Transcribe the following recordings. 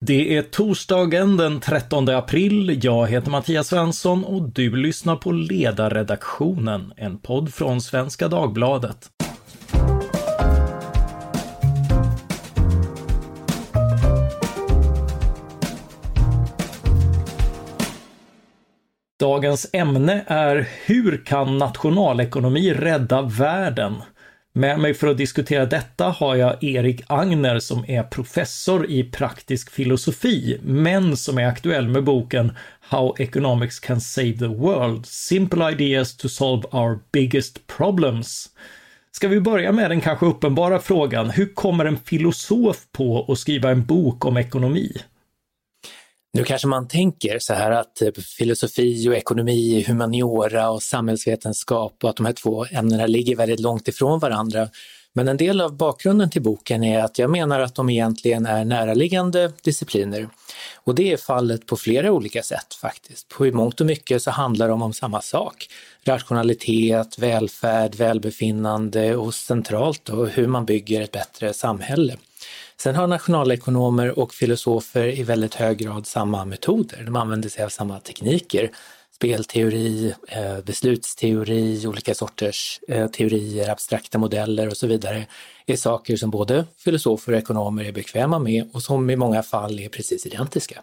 Det är torsdagen den 13 april. Jag heter Mattias Svensson och du lyssnar på Ledarredaktionen, en podd från Svenska Dagbladet. Dagens ämne är Hur kan nationalekonomi rädda världen? Med mig för att diskutera detta har jag Erik Agner som är professor i praktisk filosofi, men som är aktuell med boken How Economics Can Save the World, Simple Ideas to Solve Our Biggest Problems. Ska vi börja med den kanske uppenbara frågan, hur kommer en filosof på att skriva en bok om ekonomi? Nu kanske man tänker så här att eh, filosofi och ekonomi, humaniora och samhällsvetenskap och att de här två ämnena ligger väldigt långt ifrån varandra. Men en del av bakgrunden till boken är att jag menar att de egentligen är näraliggande discipliner. Och det är fallet på flera olika sätt faktiskt. På i mångt och mycket så handlar de om samma sak. Rationalitet, välfärd, välbefinnande och centralt då hur man bygger ett bättre samhälle. Sen har nationalekonomer och filosofer i väldigt hög grad samma metoder. De använder sig av samma tekniker. Spelteori, eh, beslutsteori, olika sorters eh, teorier, abstrakta modeller och så vidare är saker som både filosofer och ekonomer är bekväma med och som i många fall är precis identiska.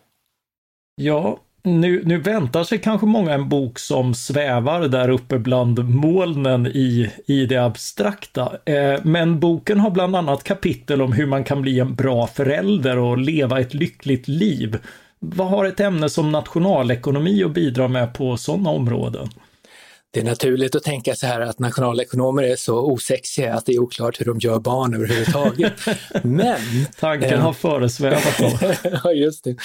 Ja, nu, nu väntar sig kanske många en bok som svävar där uppe bland molnen i, i det abstrakta. Eh, men boken har bland annat kapitel om hur man kan bli en bra förälder och leva ett lyckligt liv. Vad har ett ämne som nationalekonomi att bidra med på sådana områden? Det är naturligt att tänka så här att nationalekonomer är så osexiga att det är oklart hur de gör barn överhuvudtaget. Men... Tanken har föresvävat dem. ja, just det.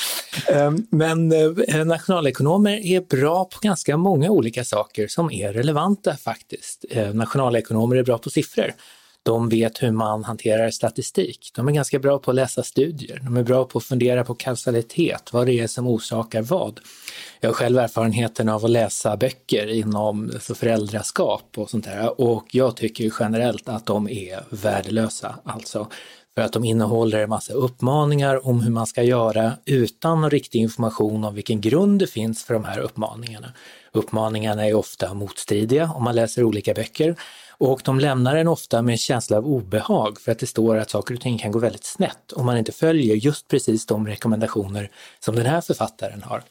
Ehm, men eh, nationalekonomer är bra på ganska många olika saker som är relevanta faktiskt. Eh, nationalekonomer är bra på siffror. De vet hur man hanterar statistik. De är ganska bra på att läsa studier. De är bra på att fundera på kausalitet, vad det är som orsakar vad. Jag har själv erfarenheten av att läsa böcker inom föräldraskap och sånt där och jag tycker generellt att de är värdelösa. Alltså för att de innehåller en massa uppmaningar om hur man ska göra utan riktig information om vilken grund det finns för de här uppmaningarna. Uppmaningarna är ofta motstridiga om man läser olika böcker och de lämnar en ofta med en känsla av obehag för att det står att saker och ting kan gå väldigt snett om man inte följer just precis de rekommendationer som den här författaren har.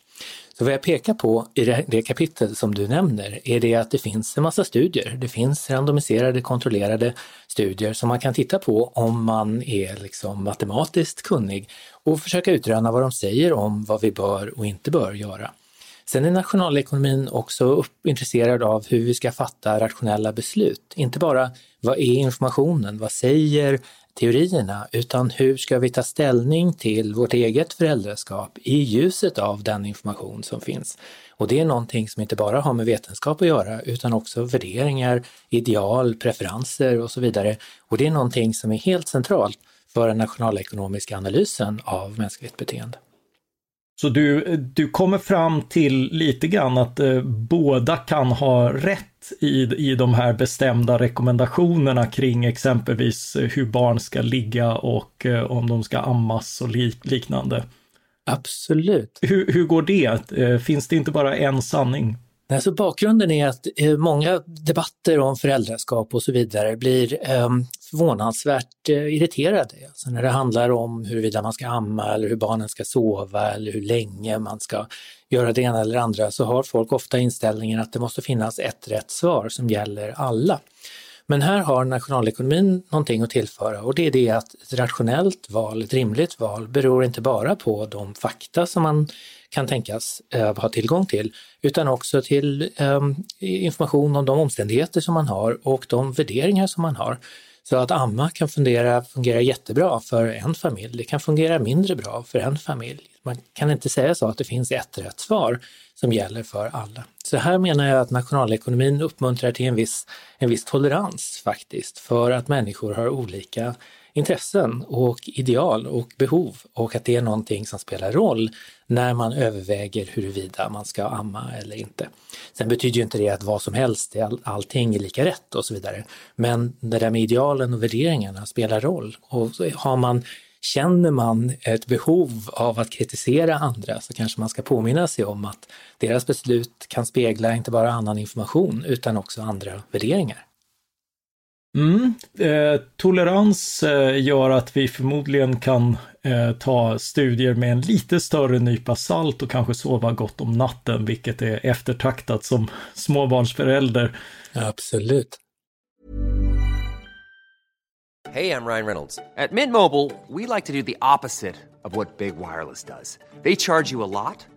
Så vad jag pekar på i det kapitel som du nämner är det att det finns en massa studier. Det finns randomiserade, kontrollerade studier som man kan titta på om man är liksom matematiskt kunnig och försöka utröna vad de säger om vad vi bör och inte bör göra. Sen är nationalekonomin också intresserad av hur vi ska fatta rationella beslut. Inte bara vad är informationen, vad säger teorierna, utan hur ska vi ta ställning till vårt eget föräldraskap i ljuset av den information som finns. Och det är någonting som inte bara har med vetenskap att göra, utan också värderingar, ideal, preferenser och så vidare. Och det är någonting som är helt centralt för den nationalekonomiska analysen av mänskligt beteende. Så du, du kommer fram till lite grann att eh, båda kan ha rätt i, i de här bestämda rekommendationerna kring exempelvis hur barn ska ligga och eh, om de ska ammas och lik, liknande. Absolut. Hur, hur går det? Eh, finns det inte bara en sanning? Alltså bakgrunden är att eh, många debatter om föräldraskap och så vidare blir eh, förvånansvärt eh, irriterade. Alltså när det handlar om huruvida man ska amma eller hur barnen ska sova eller hur länge man ska göra det ena eller andra så har folk ofta inställningen att det måste finnas ett rätt svar som gäller alla. Men här har nationalekonomin någonting att tillföra och det är det att ett rationellt val, ett rimligt val, beror inte bara på de fakta som man kan tänkas eh, ha tillgång till, utan också till eh, information om de omständigheter som man har och de värderingar som man har. Så att amma kan fungera, fungera jättebra för en familj, det kan fungera mindre bra för en familj. Man kan inte säga så att det finns ett rätt svar som gäller för alla. Så här menar jag att nationalekonomin uppmuntrar till en viss, en viss tolerans faktiskt, för att människor har olika intressen och ideal och behov och att det är någonting som spelar roll när man överväger huruvida man ska amma eller inte. Sen betyder ju inte det att vad som helst, all, allting är lika rätt och så vidare. Men det där med idealen och värderingarna spelar roll och har man känner man ett behov av att kritisera andra så kanske man ska påminna sig om att deras beslut kan spegla inte bara annan information utan också andra värderingar. Mm. Eh, tolerans eh, gör att vi förmodligen kan eh, ta studier med en lite större nypa salt och kanske sova gott om natten, vilket är eftertraktat som småbarnsförälder. Absolut. Hej, jag Ryan Reynolds. At Mint Mobile, we like to do the opposite of what Big Wireless does. They charge you a lot.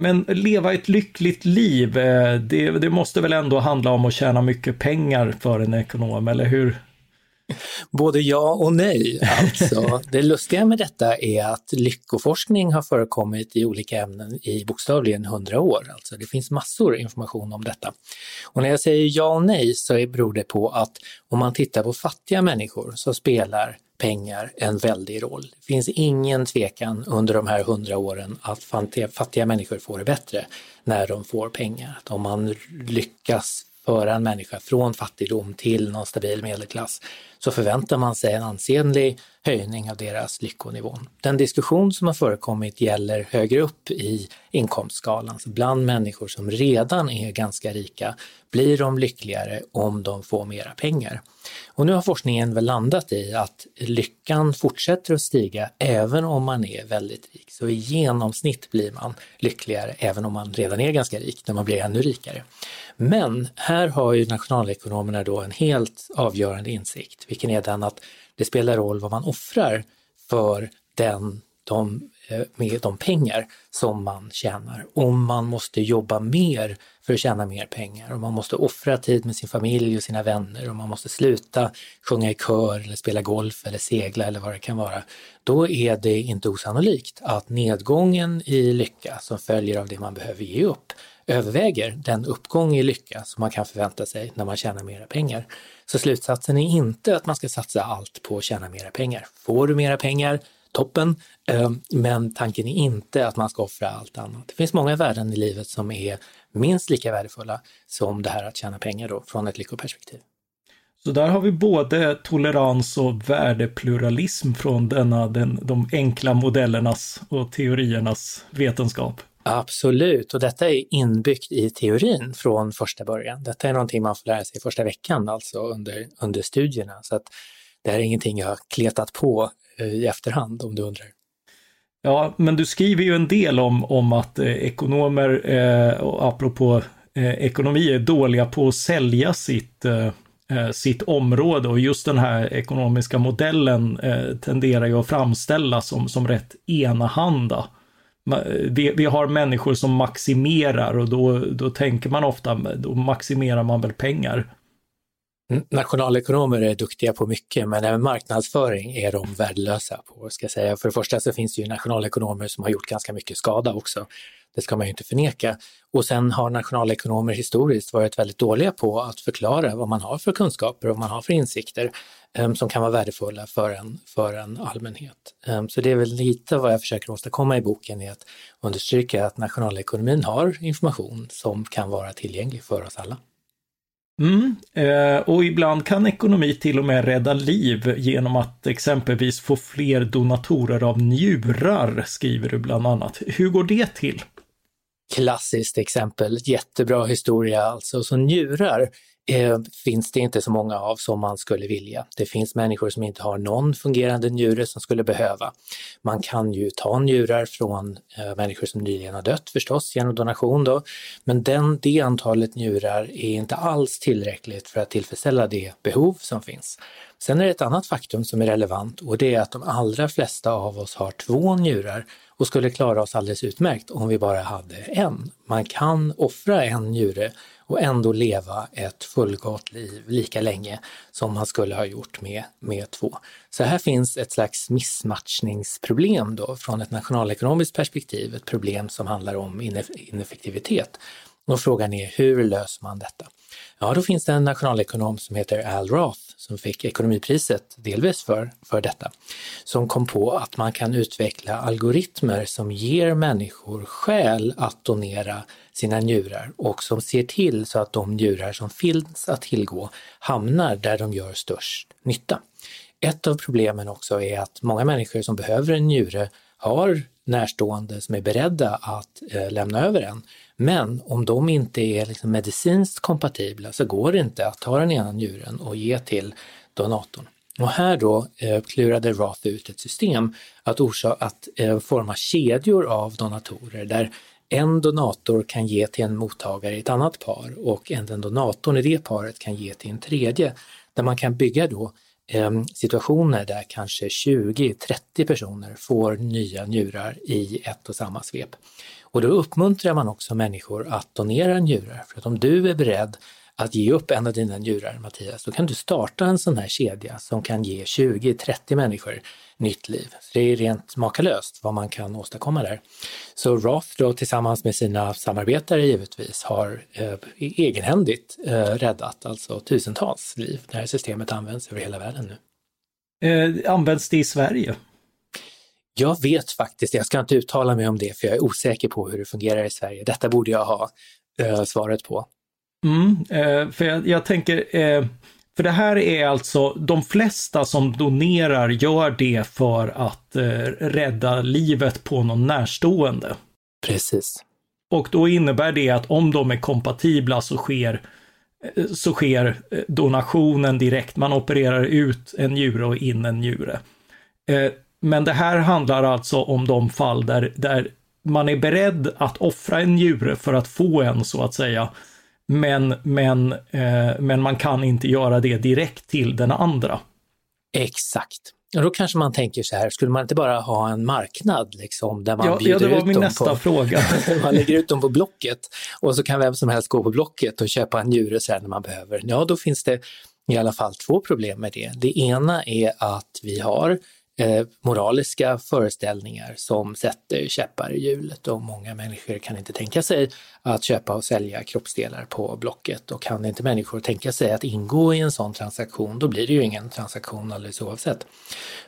Men leva ett lyckligt liv, eh, det, det, måste väl ändå handla om att tjäna mycket pengar för en ekonom, eller hur? Både ja och nej. Alltså, det lustiga med detta är att lyckoforskning har förekommit i olika ämnen i bokstavligen hundra år. Alltså, det finns massor information om detta. Och när jag säger ja och nej så beror det på att om man tittar på fattiga människor så spelar pengar en väldig roll. Det finns ingen tvekan under de här hundra åren att fattiga människor får det bättre när de får pengar. Att om man lyckas föra en människa från fattigdom till någon stabil medelklass så förväntar man sig en ansenlig höjning av deras lyckonivå. Den diskussion som har förekommit gäller högre upp i inkomstskalan, så bland människor som redan är ganska rika blir de lyckligare om de får mera pengar. Och nu har forskningen väl landat i att lyckan fortsätter att stiga även om man är väldigt rik. Så i genomsnitt blir man lyckligare även om man redan är ganska rik, när man blir ännu rikare. Men här har ju nationalekonomerna då en helt avgörande insikt, vilken är den att det spelar roll vad man offrar för den, de, eh, med de pengar som man tjänar. Om man måste jobba mer för att tjäna mer pengar, om man måste offra tid med sin familj och sina vänner, om man måste sluta sjunga i kör eller spela golf eller segla eller vad det kan vara, då är det inte osannolikt att nedgången i lycka som följer av det man behöver ge upp överväger den uppgång i lycka som man kan förvänta sig när man tjänar mera pengar. Så slutsatsen är inte att man ska satsa allt på att tjäna mera pengar. Får du mera pengar, toppen, ehm, men tanken är inte att man ska offra allt annat. Det finns många värden i livet som är minst lika värdefulla som det här att tjäna pengar då, från ett lyckoperspektiv. Så där har vi både tolerans och värdepluralism från denna, den, de enkla modellernas och teoriernas vetenskap. Absolut, och detta är inbyggt i teorin från första början. Detta är någonting man får lära sig första veckan, alltså under, under studierna. Så att det här är ingenting jag har kletat på eh, i efterhand, om du undrar. Ja, men du skriver ju en del om, om att eh, ekonomer, eh, apropå eh, ekonomi, är dåliga på att sälja sitt, eh Eh, sitt område och just den här ekonomiska modellen eh, tenderar ju att framställas som, som rätt enahanda eh, vi, vi har människor som maximerar och då, då tänker man ofta, då maximerar man väl pengar. Nationalekonomer är duktiga på mycket, men även marknadsföring är de värdelösa på. Ska jag säga. För det första så finns det ju nationalekonomer som har gjort ganska mycket skada också. Det ska man ju inte förneka. Och sen har nationalekonomer historiskt varit väldigt dåliga på att förklara vad man har för kunskaper och vad man har för insikter. Ehm, som kan vara värdefulla för en, för en allmänhet. Ehm, så det är väl lite vad jag försöker åstadkomma i boken, är att understryka att nationalekonomin har information som kan vara tillgänglig för oss alla. Mm, eh, och ibland kan ekonomi till och med rädda liv genom att exempelvis få fler donatorer av njurar, skriver du bland annat. Hur går det till? Klassiskt exempel, jättebra historia alltså. Så njurar eh, finns det inte så många av som man skulle vilja. Det finns människor som inte har någon fungerande njure som skulle behöva. Man kan ju ta njurar från eh, människor som nyligen har dött förstås genom donation då, men den, det antalet njurar är inte alls tillräckligt för att tillfredsställa det behov som finns. Sen är det ett annat faktum som är relevant och det är att de allra flesta av oss har två njurar och skulle klara oss alldeles utmärkt om vi bara hade en. Man kan offra en njure och ändå leva ett fullgott liv lika länge som man skulle ha gjort med, med två. Så här finns ett slags missmatchningsproblem då från ett nationalekonomiskt perspektiv, ett problem som handlar om ineffektivitet. Och frågan är hur löser man detta? Ja, då finns det en nationalekonom som heter Al Roth som fick ekonomipriset delvis för, för detta, som kom på att man kan utveckla algoritmer som ger människor skäl att donera sina njurar och som ser till så att de njurar som finns att tillgå hamnar där de gör störst nytta. Ett av problemen också är att många människor som behöver en njure har närstående som är beredda att eh, lämna över en. Men om de inte är liksom medicinskt kompatibla så går det inte att ta den ena njuren och ge till donatorn. Och här då eh, klurade Roth ut ett system att, orsa att eh, forma kedjor av donatorer där en donator kan ge till en mottagare i ett annat par och en donatorn i det paret kan ge till en tredje. Där man kan bygga då eh, Ehm, situationer där kanske 20-30 personer får nya njurar i ett och samma svep. Och då uppmuntrar man också människor att donera njurar. För att om du är beredd att ge upp en av dina njurar, Mattias, då kan du starta en sån här kedja som kan ge 20-30 människor nytt liv. Så det är rent makalöst vad man kan åstadkomma där. Så Roth då tillsammans med sina samarbetare givetvis har eh, egenhändigt eh, räddat alltså tusentals liv. Det här systemet används över hela världen nu. Eh, används det i Sverige? Jag vet faktiskt, jag ska inte uttala mig om det för jag är osäker på hur det fungerar i Sverige. Detta borde jag ha eh, svaret på. Mm, eh, för jag, jag tänker, eh, för det här är alltså, de flesta som donerar gör det för att eh, rädda livet på någon närstående. Precis. Och då innebär det att om de är kompatibla så sker så sker donationen direkt. Man opererar ut en njure och in en njure. Men det här handlar alltså om de fall där, där man är beredd att offra en njure för att få en så att säga. Men, men, eh, men man kan inte göra det direkt till den andra. Exakt. Och då kanske man tänker så här, skulle man inte bara ha en marknad liksom, där man ja, bjuder ja, det var ut min dem nästa på, fråga. man lägger ut dem på Blocket och så kan vem som helst gå på Blocket och köpa en njure sen när man behöver. Ja, då finns det i alla fall två problem med det. Det ena är att vi har Eh, moraliska föreställningar som sätter käppar i hjulet och många människor kan inte tänka sig att köpa och sälja kroppsdelar på Blocket och kan inte människor tänka sig att ingå i en sån transaktion, då blir det ju ingen transaktion alldeles oavsett.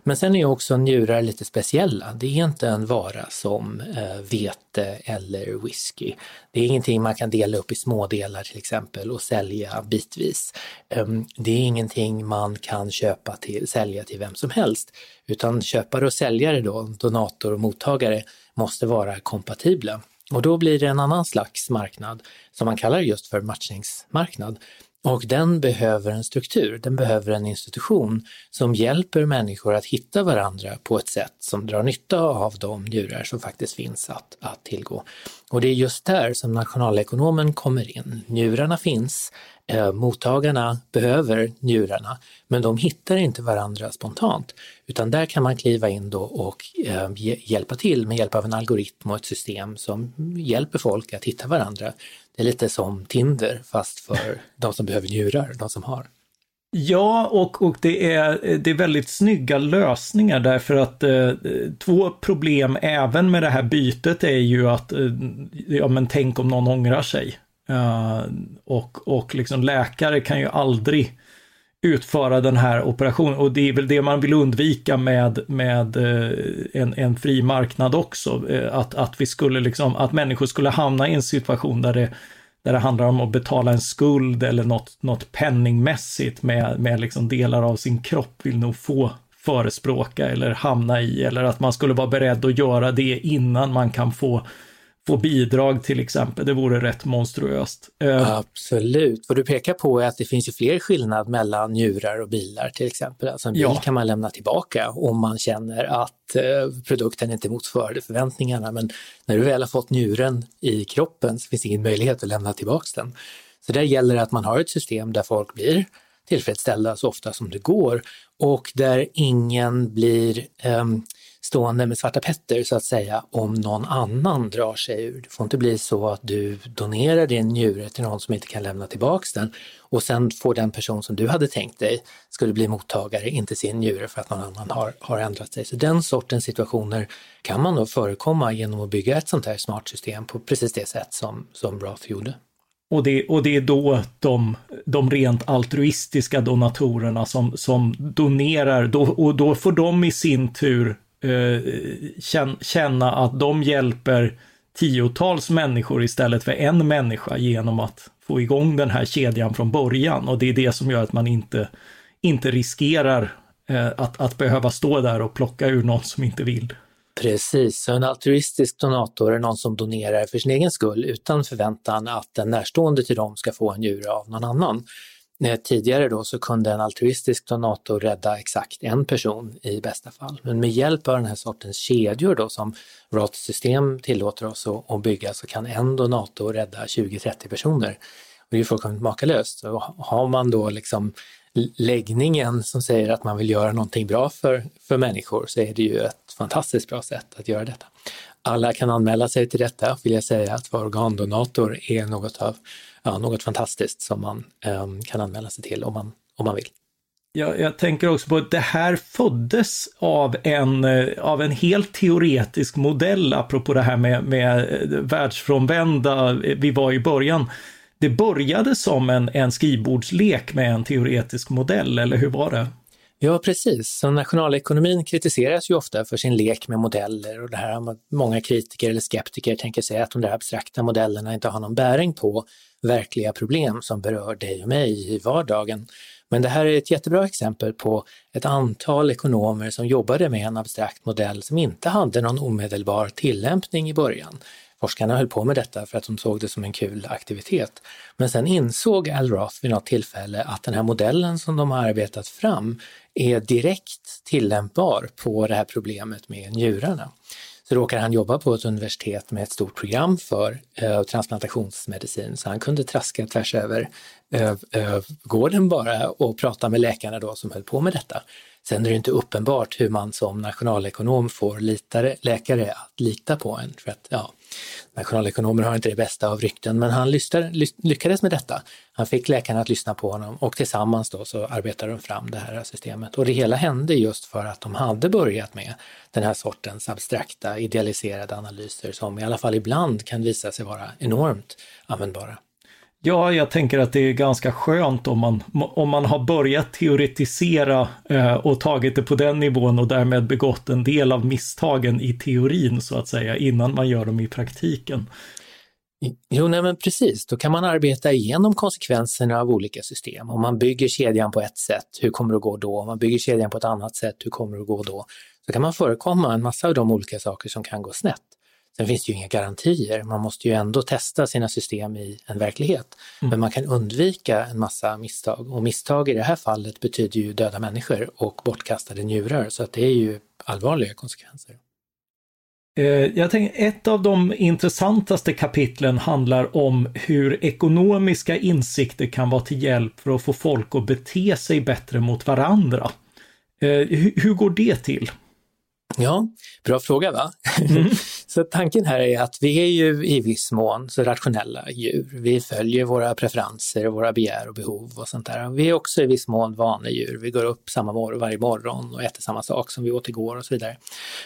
Men sen är också njurar lite speciella. Det är inte en vara som eh, vete eller whisky. Det är ingenting man kan dela upp i smådelar till exempel och sälja bitvis. Ehm, det är ingenting man kan köpa till, sälja till vem som helst, utan köpare och säljare då, donator och mottagare, måste vara kompatibla. Och då blir det en annan slags marknad som man kallar just för matchningsmarknad. Och den behöver en struktur, den behöver en institution som hjälper människor att hitta varandra på ett sätt som drar nytta av de njurar som faktiskt finns att, att tillgå. Och det är just där som nationalekonomen kommer in. Njurarna finns, eh, mottagarna behöver njurarna, men de hittar inte varandra spontant. Utan där kan man kliva in då och eh, hjälpa till med hjälp av en algoritm och ett system som hjälper folk att hitta varandra. Det är lite som Tinder fast för de som behöver njurar, de som har. Ja, och, och det, är, det är väldigt snygga lösningar därför att eh, två problem även med det här bytet är ju att, eh, ja men tänk om någon ångrar sig. Eh, och, och liksom läkare kan ju aldrig utföra den här operationen och det är väl det man vill undvika med, med eh, en, en fri marknad också. Eh, att, att vi skulle liksom, att människor skulle hamna i en situation där det där det handlar om att betala en skuld eller något, något penningmässigt med, med liksom delar av sin kropp vill nog få förespråka eller hamna i eller att man skulle vara beredd att göra det innan man kan få få bidrag till exempel. Det vore rätt monstruöst. Eh, Absolut. Vad du pekar på är att det finns ju fler skillnad mellan njurar och bilar till exempel. Alltså en bil ja. kan man lämna tillbaka om man känner att eh, produkten inte motsvarade förväntningarna. Men när du väl har fått njuren i kroppen så finns det ingen möjlighet att lämna tillbaka den. Så där gäller det att man har ett system där folk blir tillfredsställda så ofta som det går och där ingen blir um, stående med Svarta Petter så att säga om någon annan drar sig ur. Det får inte bli så att du donerar din njure till någon som inte kan lämna tillbaks den och sen får den person som du hade tänkt dig skulle bli mottagare inte sin njure för att någon annan har, har ändrat sig. Så den sortens situationer kan man då förekomma genom att bygga ett sånt här smart system på precis det sätt som, som Roth gjorde. Och det, och det är då de, de rent altruistiska donatorerna som, som donerar, då, och då får de i sin tur Eh, känna att de hjälper tiotals människor istället för en människa genom att få igång den här kedjan från början. Och det är det som gör att man inte, inte riskerar eh, att, att behöva stå där och plocka ur någon som inte vill. Precis, så en altruistisk donator är någon som donerar för sin egen skull utan förväntan att den närstående till dem ska få en njure av någon annan. Eh, tidigare då så kunde en altruistisk donator rädda exakt en person i bästa fall. Men med hjälp av den här sortens kedjor då som Roths system tillåter oss att bygga så kan en donator rädda 20-30 personer. Och det är fullkomligt makalöst. Så har man då liksom läggningen som säger att man vill göra någonting bra för, för människor så är det ju ett fantastiskt bra sätt att göra detta. Alla kan anmäla sig till detta, vill jag säga att vara organdonator är något, av, ja, något fantastiskt som man um, kan anmäla sig till om man, om man vill. Ja, jag tänker också på att det här föddes av en, eh, av en helt teoretisk modell, apropå det här med, med eh, världsfrånvända vi var i början det började som en, en skrivbordslek med en teoretisk modell, eller hur var det? Ja, precis. Så nationalekonomin kritiseras ju ofta för sin lek med modeller och det här har många kritiker eller skeptiker tänker sig att de där abstrakta modellerna inte har någon bäring på verkliga problem som berör dig och mig i vardagen. Men det här är ett jättebra exempel på ett antal ekonomer som jobbade med en abstrakt modell som inte hade någon omedelbar tillämpning i början. Forskarna höll på med detta för att de såg det som en kul aktivitet. Men sen insåg Al Roth vid något tillfälle att den här modellen som de har arbetat fram är direkt tillämpbar på det här problemet med njurarna. Så råkar han jobba på ett universitet med ett stort program för eh, transplantationsmedicin, så han kunde traska tvärs över eh, eh, gården bara och prata med läkarna då som höll på med detta. Sen är det inte uppenbart hur man som nationalekonom får litare, läkare att lita på en. För att, ja, nationalekonomer har inte det bästa av rykten, men han lyckades med detta. Han fick läkarna att lyssna på honom och tillsammans då så arbetade de fram det här systemet. Och det hela hände just för att de hade börjat med den här sortens abstrakta, idealiserade analyser som i alla fall ibland kan visa sig vara enormt användbara. Ja, jag tänker att det är ganska skönt om man, om man har börjat teoretisera eh, och tagit det på den nivån och därmed begått en del av misstagen i teorin så att säga innan man gör dem i praktiken. Jo, nej men precis. Då kan man arbeta igenom konsekvenserna av olika system. Om man bygger kedjan på ett sätt, hur kommer det att gå då? Om man bygger kedjan på ett annat sätt, hur kommer det att gå då? Så kan man förekomma en massa av de olika saker som kan gå snett. Sen finns det ju inga garantier, man måste ju ändå testa sina system i en verklighet. Mm. Men man kan undvika en massa misstag och misstag i det här fallet betyder ju döda människor och bortkastade njurar så att det är ju allvarliga konsekvenser. Eh, jag tänker ett av de intressantaste kapitlen handlar om hur ekonomiska insikter kan vara till hjälp för att få folk att bete sig bättre mot varandra. Eh, hur går det till? Ja, bra fråga va? Mm. så tanken här är att vi är ju i viss mån så rationella djur. Vi följer våra preferenser, våra begär och behov och sånt där. Vi är också i viss mån vanedjur. Vi går upp samma mor varje morgon och äter samma sak som vi åt igår och så vidare.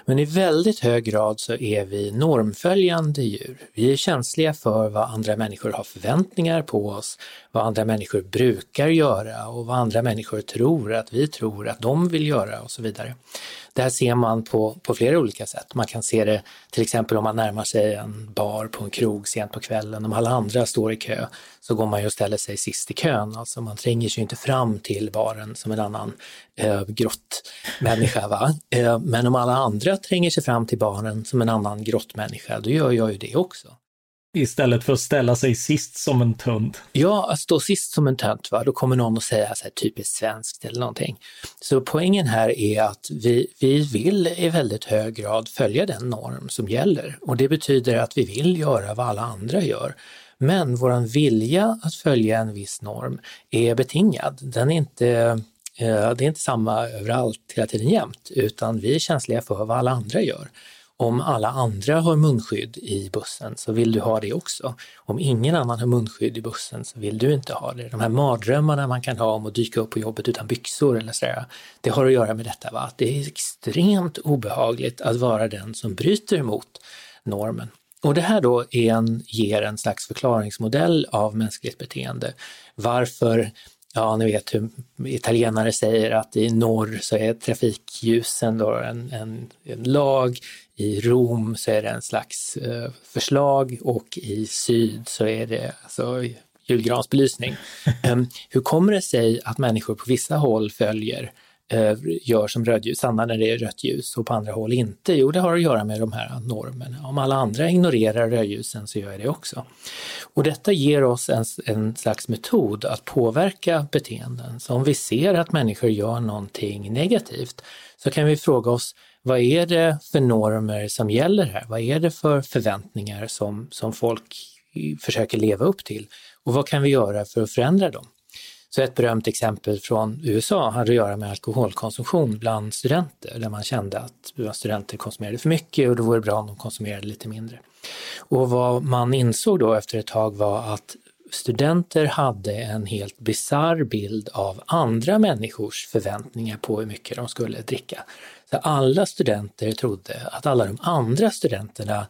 Men i väldigt hög grad så är vi normföljande djur. Vi är känsliga för vad andra människor har förväntningar på oss, vad andra människor brukar göra och vad andra människor tror att vi tror att de vill göra och så vidare. Det här ser man på, på flera olika sätt. Man kan se det till exempel om man närmar sig en bar på en krog sent på kvällen. Om alla andra står i kö så går man ju och ställer sig sist i kön. Alltså man tränger sig inte fram till baren som en annan eh, grottmänniska. Va? Eh, men om alla andra tränger sig fram till baren som en annan grottmänniska, då gör jag ju det också. Istället för att ställa sig sist som en tönt. Ja, att stå sist som en tönt, va? då kommer någon att säga så här typiskt svenskt eller någonting. Så poängen här är att vi, vi vill i väldigt hög grad följa den norm som gäller och det betyder att vi vill göra vad alla andra gör. Men våran vilja att följa en viss norm är betingad. Den är inte Eh, det är inte samma överallt hela tiden jämt, utan vi är känsliga för vad alla andra gör. Om alla andra har munskydd i bussen så vill du ha det också. Om ingen annan har munskydd i bussen så vill du inte ha det. De här mardrömmarna man kan ha om att dyka upp på jobbet utan byxor eller sådär, det har att göra med detta. Va? Att det är extremt obehagligt att vara den som bryter mot normen. Och det här då är en, ger en slags förklaringsmodell av mänskligt beteende. Varför Ja, ni vet hur italienare säger att i norr så är trafikljusen då en, en, en lag, i Rom så är det en slags eh, förslag och i syd så är det alltså, julgransbelysning. um, hur kommer det sig att människor på vissa håll följer Eh, gör som rödljus, stannar när det är rött ljus och på andra håll inte? Jo, det har att göra med de här normerna. Om alla andra ignorerar rödljusen så gör jag det också. Och detta ger oss en, en slags metod att påverka beteenden. Så om vi ser att människor gör någonting negativt så kan vi fråga oss vad är det för normer som gäller här? Vad är det för förväntningar som, som folk försöker leva upp till? Och vad kan vi göra för att förändra dem? Så ett berömt exempel från USA hade att göra med alkoholkonsumtion bland studenter, där man kände att studenter konsumerade för mycket och då vore det bra om de konsumerade lite mindre. Och vad man insåg då efter ett tag var att studenter hade en helt bizarr bild av andra människors förväntningar på hur mycket de skulle dricka där alla studenter trodde att alla de andra studenterna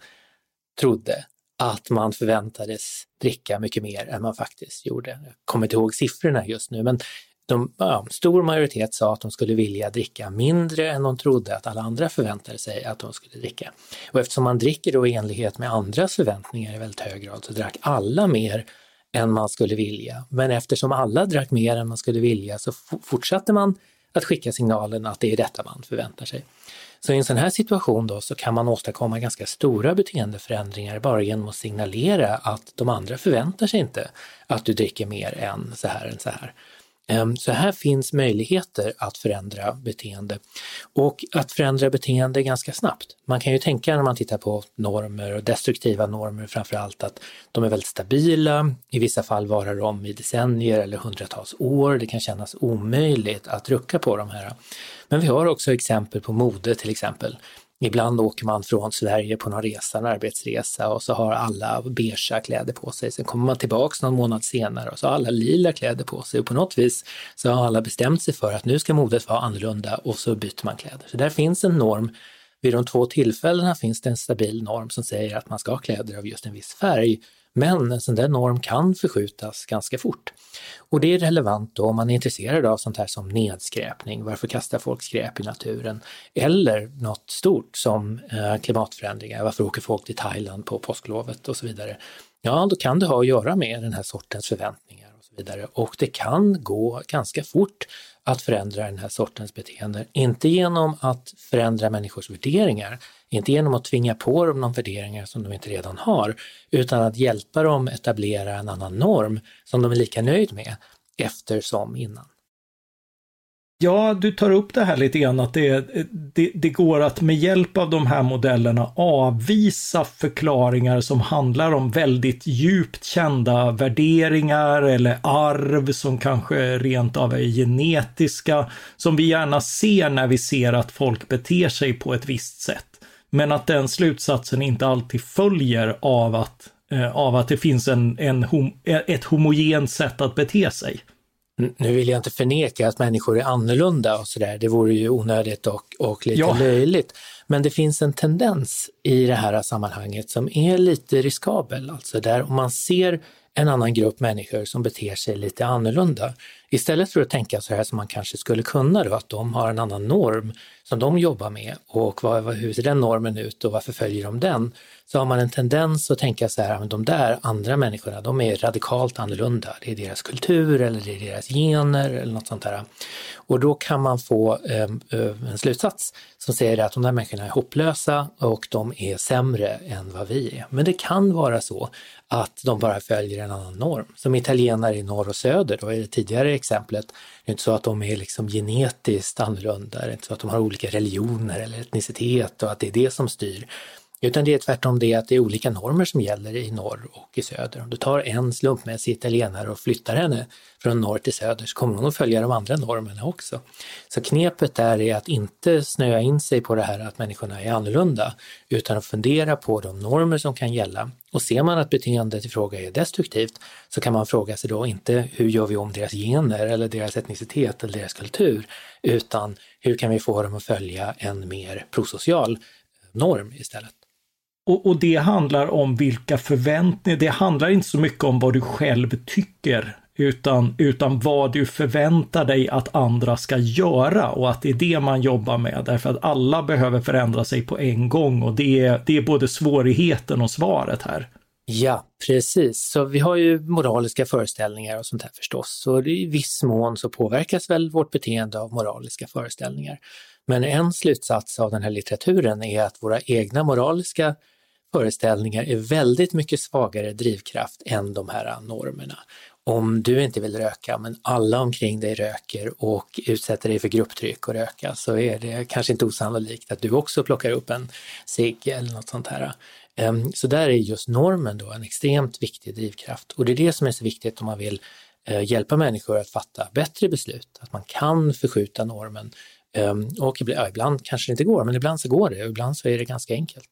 trodde att man förväntades dricka mycket mer än man faktiskt gjorde. Jag kommer inte ihåg siffrorna just nu, men de, ja, stor majoritet sa att de skulle vilja dricka mindre än de trodde att alla andra förväntade sig att de skulle dricka. Och eftersom man dricker då i enlighet med andras förväntningar i väldigt hög grad så drack alla mer än man skulle vilja. Men eftersom alla drack mer än man skulle vilja så fortsatte man att skicka signalen att det är detta man förväntar sig. Så i en sån här situation då så kan man åstadkomma ganska stora beteendeförändringar bara genom att signalera att de andra förväntar sig inte att du dricker mer än så här än så här. Ehm, så här finns möjligheter att förändra beteende och att förändra beteende ganska snabbt. Man kan ju tänka när man tittar på normer och destruktiva normer framför allt att de är väldigt stabila. I vissa fall varar de i decennier eller hundratals år. Det kan kännas omöjligt att rucka på de här. Men vi har också exempel på mode till exempel. Ibland åker man från Sverige på någon resa, en arbetsresa och så har alla beigea kläder på sig. Sen kommer man tillbaks någon månad senare och så har alla lila kläder på sig och på något vis så har alla bestämt sig för att nu ska modet vara annorlunda och så byter man kläder. Så där finns en norm. Vid de två tillfällena finns det en stabil norm som säger att man ska ha kläder av just en viss färg men en sån där norm kan förskjutas ganska fort. Och det är relevant då om man är intresserad av sånt här som nedskräpning, varför kastar folk skräp i naturen? Eller något stort som eh, klimatförändringar, varför åker folk till Thailand på påsklovet och så vidare. Ja, då kan det ha att göra med den här sortens förväntningar och så vidare. Och det kan gå ganska fort att förändra den här sortens beteende. Inte genom att förändra människors värderingar, inte genom att tvinga på dem de värderingar som de inte redan har, utan att hjälpa dem etablera en annan norm som de är lika nöjd med eftersom innan. Ja, du tar upp det här lite grann att det, det, det, går att med hjälp av de här modellerna avvisa förklaringar som handlar om väldigt djupt kända värderingar eller arv som kanske rent av är genetiska, som vi gärna ser när vi ser att folk beter sig på ett visst sätt. Men att den slutsatsen inte alltid följer av att, eh, av att det finns en, en hom, ett homogent sätt att bete sig. Nu vill jag inte förneka att människor är annorlunda och sådär, det vore ju onödigt och, och lite ja. löjligt. Men det finns en tendens i det här sammanhanget som är lite riskabel, alltså där om man ser en annan grupp människor som beter sig lite annorlunda. Istället för att tänka så här som man kanske skulle kunna då, att de har en annan norm som de jobbar med och vad, hur ser den normen ut och varför följer de den? Så har man en tendens att tänka så här, att de där andra människorna, de är radikalt annorlunda. Det är deras kultur eller det är deras gener eller något sånt där. Och då kan man få ehm, eh, en slutsats som säger att de där människorna är hopplösa och de är sämre än vad vi är. Men det kan vara så att de bara följer en annan norm. Som italienare i norr och söder då är det tidigare exemplet, det är inte så att de är liksom genetiskt annorlunda, det är inte så att de har olika religioner eller etnicitet och att det är det som styr. Utan det är tvärtom det att det är olika normer som gäller i norr och i söder. Om du tar en slumpmässig italienare och flyttar henne från norr till söder så kommer hon att följa de andra normerna också. Så knepet där är att inte snöa in sig på det här att människorna är annorlunda, utan att fundera på de normer som kan gälla. Och ser man att beteendet i fråga är destruktivt så kan man fråga sig då inte hur gör vi om deras gener eller deras etnicitet eller deras kultur, utan hur kan vi få dem att följa en mer prosocial norm istället. Och, och, det handlar om vilka förväntningar, det handlar inte så mycket om vad du själv tycker, utan, utan vad du förväntar dig att andra ska göra och att det är det man jobbar med. Därför att alla behöver förändra sig på en gång och det är, det är både svårigheten och svaret här. Ja, precis. Så vi har ju moraliska föreställningar och sånt här förstås. Och i viss mån så påverkas väl vårt beteende av moraliska föreställningar. Men en slutsats av den här litteraturen är att våra egna moraliska föreställningar är väldigt mycket svagare drivkraft än de här normerna. Om du inte vill röka men alla omkring dig röker och utsätter dig för grupptryck och röka så är det kanske inte osannolikt att du också plockar upp en cigg eller något sånt här. Ehm, så där är just normen då en extremt viktig drivkraft och det är det som är så viktigt om man vill eh, hjälpa människor att fatta bättre beslut, att man kan förskjuta normen. Ehm, och ibland kanske det inte går, men ibland så går det och ibland så är det ganska enkelt.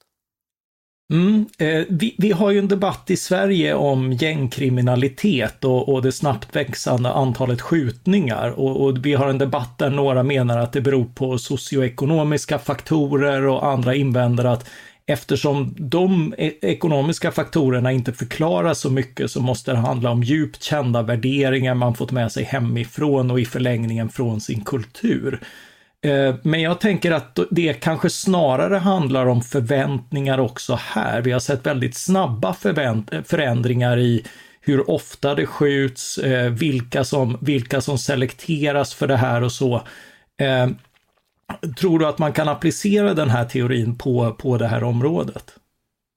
Mm, eh, vi, vi, har ju en debatt i Sverige om gängkriminalitet och, och det snabbt växande antalet skjutningar. Och, och, vi har en debatt där några menar att det beror på socioekonomiska faktorer och andra invänder att eftersom de e, ekonomiska faktorerna inte förklarar så mycket så måste det handla om djupt kända värderingar man fått med sig hemifrån och i förlängningen från sin kultur. Eh, men jag tänker att det kanske snarare handlar om förväntningar också här. Vi har sett väldigt snabba förändringar i hur ofta det skjuts, eh, vilka som, vilka som selekteras för det här och så. Eh, tror du att man kan applicera den här teorin på, på det här området?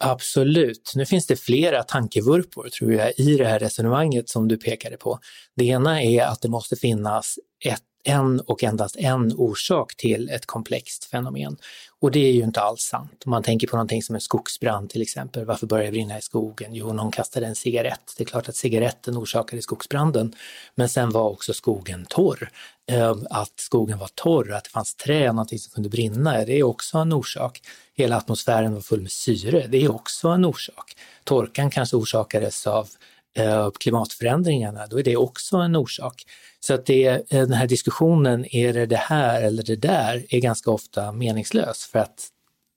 Absolut. Nu finns det flera tankevurpor tror jag i det här resonemanget som du pekade på. Det ena är att det måste finnas ett en och endast en orsak till ett komplext fenomen. Och det är ju inte alls sant. Om man tänker på någonting som en skogsbrand till exempel, varför börjar det brinna i skogen? Jo, någon kastade en cigarett. Det är klart att cigaretten orsakade skogsbranden, men sen var också skogen torr. Ehm, att skogen var torr, att det fanns trä, någonting som kunde brinna, det är också en orsak. Hela atmosfären var full med syre, det är också en orsak. Torkan kanske orsakades av Eh, klimatförändringarna, då är det också en orsak. Så att det, eh, den här diskussionen, är det det här eller det där, är ganska ofta meningslös för att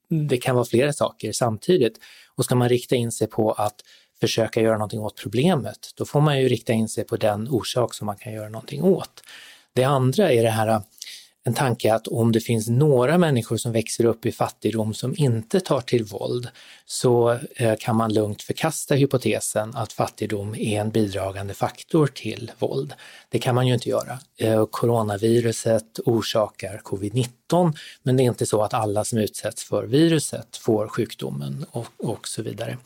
det kan vara flera saker samtidigt. Och ska man rikta in sig på att försöka göra någonting åt problemet, då får man ju rikta in sig på den orsak som man kan göra någonting åt. Det andra är det här en tanke att om det finns några människor som växer upp i fattigdom som inte tar till våld så eh, kan man lugnt förkasta hypotesen att fattigdom är en bidragande faktor till våld. Det kan man ju inte göra. Eh, coronaviruset orsakar covid-19 men det är inte så att alla som utsätts för viruset får sjukdomen och, och så vidare.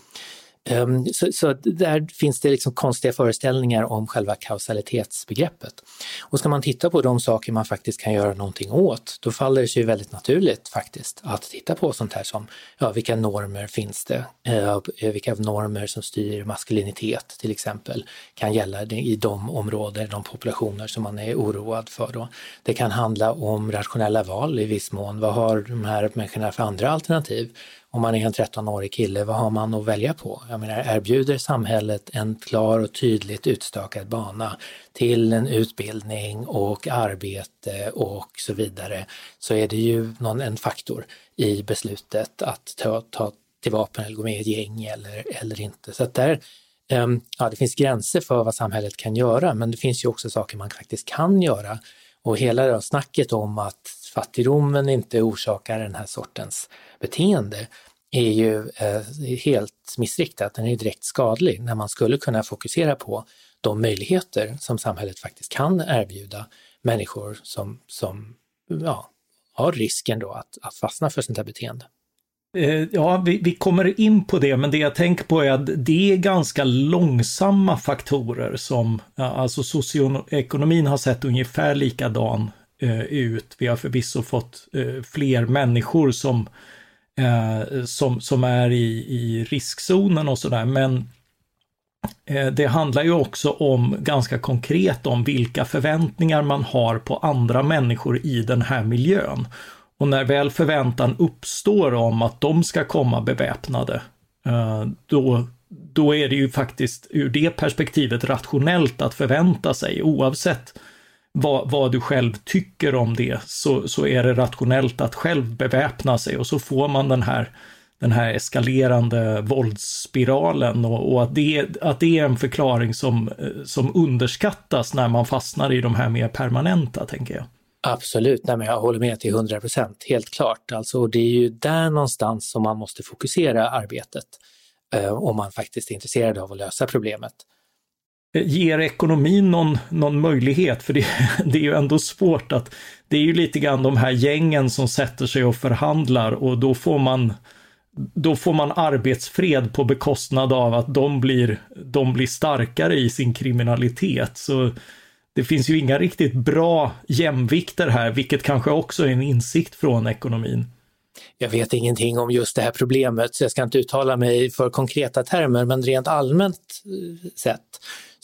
Ehm, så, så, där finns det liksom konstiga föreställningar om själva kausalitetsbegreppet. Och ska man titta på de saker man faktiskt kan göra någonting åt, då faller det sig väldigt naturligt faktiskt att titta på sånt här som, ja, vilka normer finns det? Ehm, vilka normer som styr maskulinitet till exempel kan gälla i de områden, de populationer som man är oroad för. Då. Det kan handla om rationella val i viss mån. Vad har de här människorna för andra alternativ? Om man är en 13-årig kille, vad har man att välja på? Jag menar, erbjuder samhället en klar och tydligt utstakad bana till en utbildning och arbete och så vidare, så är det ju någon, en faktor i beslutet att ta, ta till vapen eller gå med i ett gäng eller, eller inte. Så att där, um, ja, det finns gränser för vad samhället kan göra, men det finns ju också saker man faktiskt kan göra. Och hela det snacket om att fattigdomen inte orsakar den här sortens beteende är ju eh, helt missriktat, den är direkt skadlig när man skulle kunna fokusera på de möjligheter som samhället faktiskt kan erbjuda människor som, som ja, har risken då att, att fastna för sånt här beteende. Eh, ja, vi, vi, kommer in på det, men det jag tänker på är att det är ganska långsamma faktorer som, alltså socioekonomin har sett ungefär likadan Eh, ut. Vi har förvisso fått eh, fler människor som eh, som, som är i, i riskzonen och sådär. Men eh, det handlar ju också om ganska konkret om vilka förväntningar man har på andra människor i den här miljön. Och när väl förväntan uppstår om att de ska komma beväpnade, eh, då, då är det ju faktiskt ur det perspektivet rationellt att förvänta sig, oavsett vad, vad, du själv tycker om det, så, så är det rationellt att själv beväpna sig och så får man den här, den här eskalerande våldsspiralen och, och att, det, att det är en förklaring som, eh, som underskattas när man fastnar i de här mer permanenta, tänker jag. Absolut, Nej, men jag håller med till 100 procent, helt klart. Alltså, det är ju där någonstans som man måste fokusera arbetet eh, om man faktiskt är intresserad av att lösa problemet. Ger ekonomin någon, någon möjlighet? För det, det är ju ändå svårt att, det är ju lite grann de här gängen som sätter sig och förhandlar och då får man då får man arbetsfred på bekostnad av att de blir, de blir starkare i sin kriminalitet. Så det finns ju inga riktigt bra jämvikter här, vilket kanske också är en insikt från ekonomin. Jag vet ingenting om just det här problemet, så jag ska inte uttala mig för konkreta termer, men rent allmänt eh, sett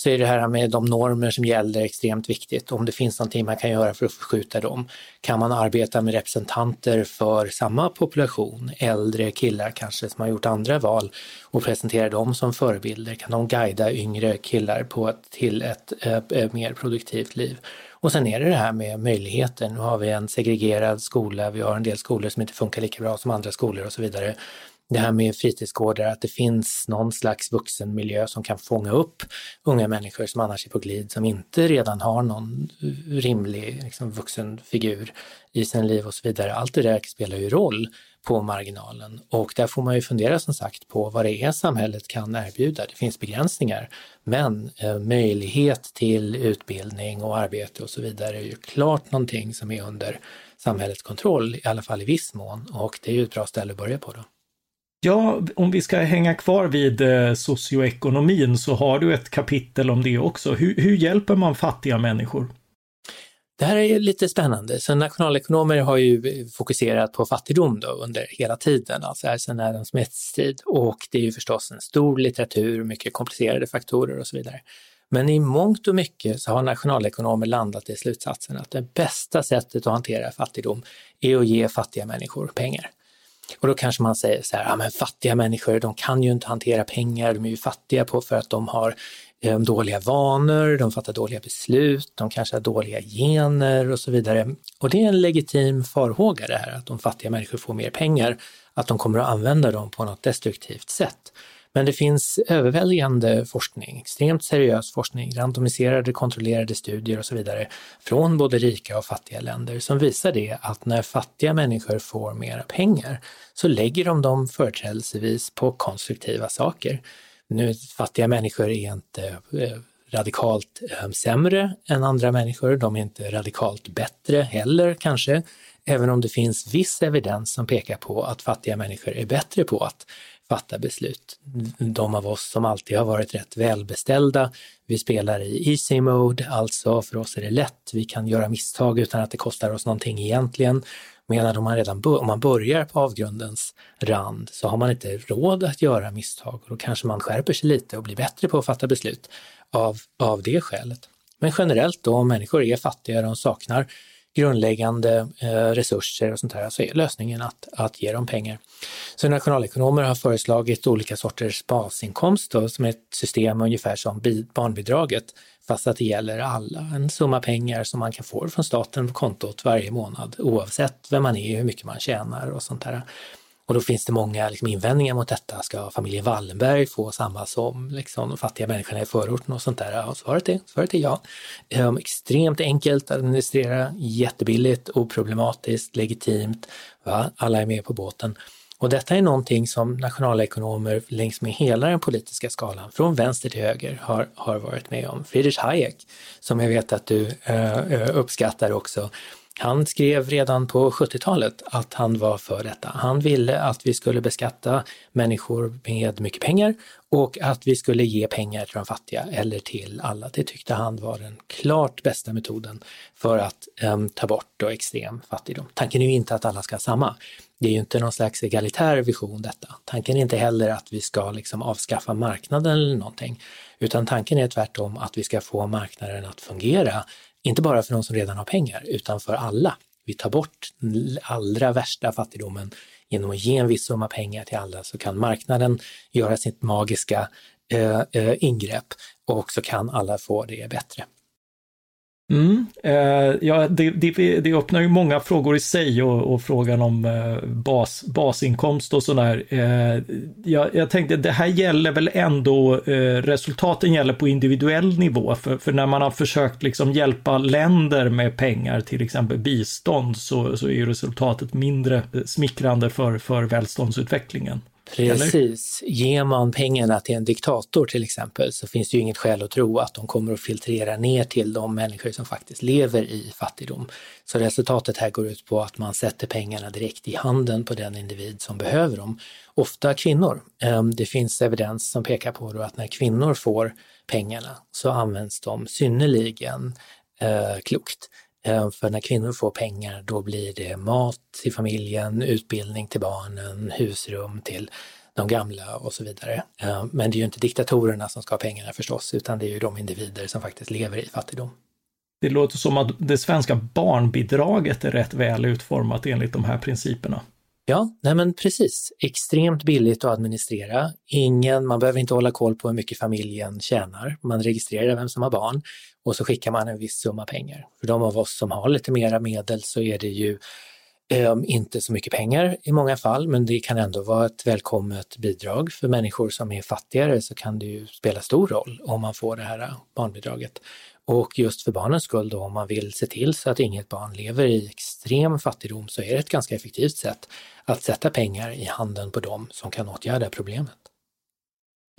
så är det här med de normer som gäller extremt viktigt. Om det finns någonting man kan göra för att förskjuta dem. Kan man arbeta med representanter för samma population, äldre killar kanske som har gjort andra val och presentera dem som förebilder? Kan de guida yngre killar på ett, till ett äh, mer produktivt liv? Och sen är det det här med möjligheter. Nu har vi en segregerad skola, vi har en del skolor som inte funkar lika bra som andra skolor och så vidare det här med fritidsgårdar, att det finns någon slags vuxenmiljö som kan fånga upp unga människor som annars är på glid, som inte redan har någon rimlig liksom, vuxenfigur i sin liv och så vidare. Allt det där spelar ju roll på marginalen och där får man ju fundera som sagt på vad det är samhället kan erbjuda. Det finns begränsningar, men eh, möjlighet till utbildning och arbete och så vidare är ju klart någonting som är under samhällets kontroll, i alla fall i viss mån och det är ju ett bra ställe att börja på då. Ja, om vi ska hänga kvar vid eh, socioekonomin så har du ett kapitel om det också. Hur, hur hjälper man fattiga människor? Det här är lite spännande. Så nationalekonomer har ju fokuserat på fattigdom då under hela tiden, alltså här sedan Adam Smiths tid. Och det är ju förstås en stor litteratur, mycket komplicerade faktorer och så vidare. Men i mångt och mycket så har nationalekonomer landat i slutsatsen att det bästa sättet att hantera fattigdom är att ge fattiga människor pengar. Och då kanske man säger så här, ja men fattiga människor, de kan ju inte hantera pengar, de är ju fattiga på för att de har eh, dåliga vanor, de fattar dåliga beslut, de kanske har dåliga gener och så vidare. Och det är en legitim farhåga det här, att de fattiga människor får mer pengar, att de kommer att använda dem på något destruktivt sätt. Men det finns överväldigande forskning, extremt seriös forskning, randomiserade kontrollerade studier och så vidare från både rika och fattiga länder som visar det att när fattiga människor får mera pengar så lägger de dem företrädelsevis på konstruktiva saker. Nu, fattiga människor är inte eh, radikalt eh, sämre än andra människor, de är inte radikalt bättre heller kanske, även om det finns viss evidens som pekar på att fattiga människor är bättre på att fatta beslut. De av oss som alltid har varit rätt välbeställda, vi spelar i easy mode, alltså för oss är det lätt, vi kan göra misstag utan att det kostar oss någonting egentligen. Medan om man redan om man börjar på avgrundens rand så har man inte råd att göra misstag och då kanske man skärper sig lite och blir bättre på att fatta beslut av, av det skälet. Men generellt då, om människor är fattiga, de saknar grundläggande eh, resurser och sånt här, så är lösningen att, att ge dem pengar. Så nationalekonomer har föreslagit olika sorters basinkomst då, som är ett system ungefär som barnbidraget, fast att det gäller alla. En summa pengar som man kan få från staten på kontot varje månad oavsett vem man är, hur mycket man tjänar och sånt där. Och då finns det många liksom, invändningar mot detta. Ska familjen Wallenberg få samma som liksom, de fattiga människorna i förorten och sånt där? Och svaret, är, svaret är ja. Um, extremt enkelt att administrera, jättebilligt, oproblematiskt, legitimt. Va? Alla är med på båten. Och detta är någonting som nationalekonomer längs med hela den politiska skalan, från vänster till höger, har, har varit med om. Friedrich Hayek, som jag vet att du eh, eh uppskattar också, han skrev redan på 70-talet att han var för detta. Han ville att vi skulle beskatta människor med mycket pengar och att vi skulle ge pengar till de fattiga eller till alla. Det tyckte han var den klart bästa metoden för att um, ta bort då extrem fattigdom. Tanken är ju inte att alla ska ha samma, Det är ju inte någon slags egalitär vision detta. Tanken är inte heller att vi ska liksom avskaffa marknaden eller någonting, utan tanken är tvärtom att vi ska få marknaden att fungera, inte bara för de som redan har pengar, utan för alla. Vi tar bort den allra värsta fattigdomen genom att ge en viss summa pengar till alla så kan marknaden göra sitt magiska eh, eh, ingrepp och så kan alla få det bättre. Mm, eh, ja, det, det, det, öppnar ju många frågor i sig och, och frågan om eh, bas, basinkomst och sådär. Eh, jag, jag tänkte det här gäller väl ändå, eh, resultaten gäller på individuell nivå, för, för, när man har försökt liksom hjälpa länder med pengar, till exempel bistånd, så, så är ju resultatet mindre smickrande för, för välståndsutvecklingen. Precis. Eller? Ger man pengarna till en diktator till exempel så finns det ju inget skäl att tro att de kommer att filtrera ner till de människor som faktiskt lever i fattigdom. Så resultatet här går ut på att man sätter pengarna direkt i handen på den individ som behöver dem. Ofta kvinnor. Ehm, det finns evidens som pekar på att när kvinnor får pengarna så används de synnerligen eh, klokt. Eh, för när kvinnor får pengar då blir det mat till familjen, utbildning till barnen, husrum till de gamla och så vidare. Eh, men det är ju inte diktatorerna som ska ha pengarna förstås, utan det är ju de individer som faktiskt lever i fattigdom. Det låter som att det svenska barnbidraget är rätt väl utformat enligt de här principerna. Ja, nej men precis. Extremt billigt att administrera. Ingen, man behöver inte hålla koll på hur mycket familjen tjänar. Man registrerar vem som har barn och så skickar man en viss summa pengar. För de av oss som har lite mera medel så är det ju eh, inte så mycket pengar i många fall, men det kan ändå vara ett välkommet bidrag. För människor som är fattigare så kan det ju spela stor roll om man får det här eh, barnbidraget. Och just för barnens skull då, om man vill se till så att inget barn lever i extrem fattigdom så är det ett ganska effektivt sätt att sätta pengar i handen på dem som kan åtgärda problemet.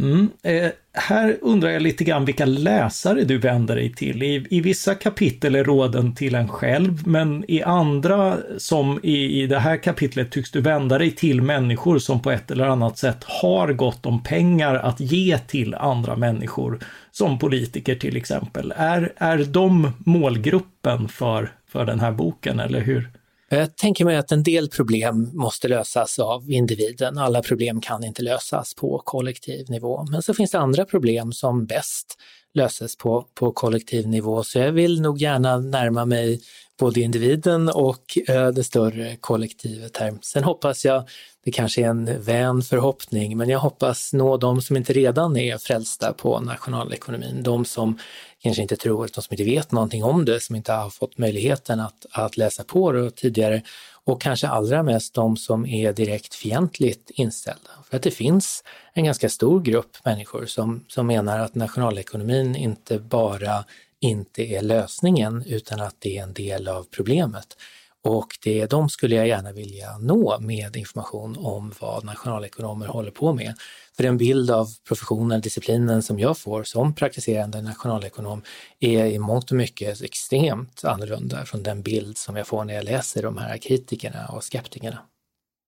Mm. Eh, här undrar jag lite grann vilka läsare du vänder dig till. I, I, vissa kapitel är råden till en själv, men i andra, som i, i det här kapitlet, tycks du vända dig till människor som på ett eller annat sätt har gott om pengar att ge till andra människor, som politiker till exempel. Är, är de målgruppen för, för den här boken, eller hur? Eh, jag tänker mig att en del problem måste lösas av individen. Alla problem kan inte lösas på kollektiv nivå. Men så finns det andra problem som bäst löses på, på kollektiv nivå. Så jag vill nog gärna närma mig både individen och eh, det större kollektivet här. Sen hoppas jag, det kanske är en vän förhoppning, men jag hoppas nå de som inte redan är frälsta på nationalekonomin. De som kanske inte tror, de som inte vet någonting om det, som inte har fått möjligheten att, att läsa på det tidigare och kanske allra mest de som är direkt fientligt inställda. För att det finns en ganska stor grupp människor som, som menar att nationalekonomin inte bara inte är lösningen utan att det är en del av problemet. Och det, de skulle jag gärna vilja nå med information om vad nationalekonomer håller på med. För den bild av professionen, disciplinen som jag får som praktiserande nationalekonom är i mångt och mycket extremt annorlunda från den bild som jag får när jag läser de här kritikerna och skeptikerna.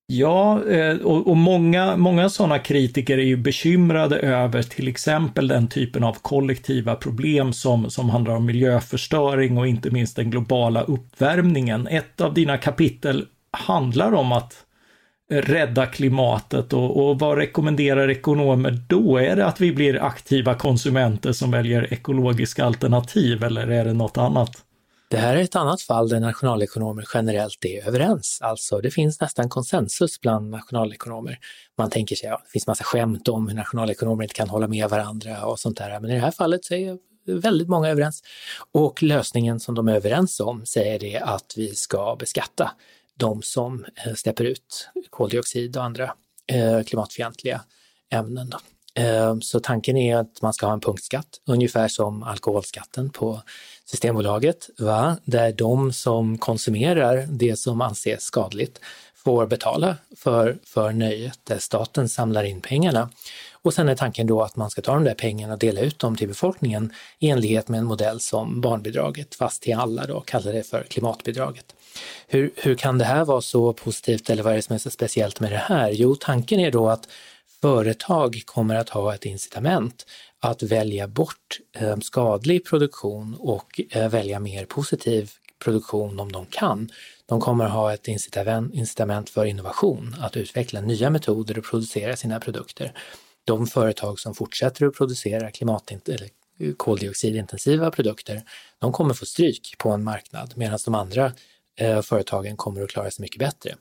Ja, eh, och, och, många, många sådana kritiker är ju bekymrade över till exempel den typen av kollektiva problem som, som handlar om miljöförstöring och inte minst den globala uppvärmningen. Ett av dina kapitel handlar om att rädda klimatet och, och vad rekommenderar ekonomer då? Är det att vi blir aktiva konsumenter som väljer ekologiska alternativ eller är det något annat? Det här är ett annat fall där nationalekonomer generellt är överens. Alltså det finns nästan konsensus bland nationalekonomer. Man tänker sig, ja, det finns massa skämt om hur nationalekonomer inte kan hålla med varandra och sånt där. Men i det här fallet så är väldigt många överens. Och lösningen som de är överens om säger det att vi ska beskatta de som eh, släpper ut koldioxid och andra eh, klimatfientliga ämnen. Då. Ehm, så tanken är att man ska ha en punktskatt, ungefär som alkoholskatten på Systembolaget, va? där de som konsumerar det som anses skadligt får betala för, för nöjet, där staten samlar in pengarna. Och sen är tanken då att man ska ta de där pengarna och dela ut dem till befolkningen i enlighet med en modell som barnbidraget, fast till alla då, kallar det för klimatbidraget. Hur, hur kan det här vara så positivt eller vad är det som är så speciellt med det här? Jo, tanken är då att företag kommer att ha ett incitament att välja bort eh, skadlig produktion och eh, välja mer positiv produktion om de kan. De kommer ha ett incitament för innovation, att utveckla nya metoder och producera sina produkter. De företag som fortsätter att producera klimat eller koldioxidintensiva produkter, de kommer få stryk på en marknad medan de andra eh, företagen kommer att klara sig mycket bättre.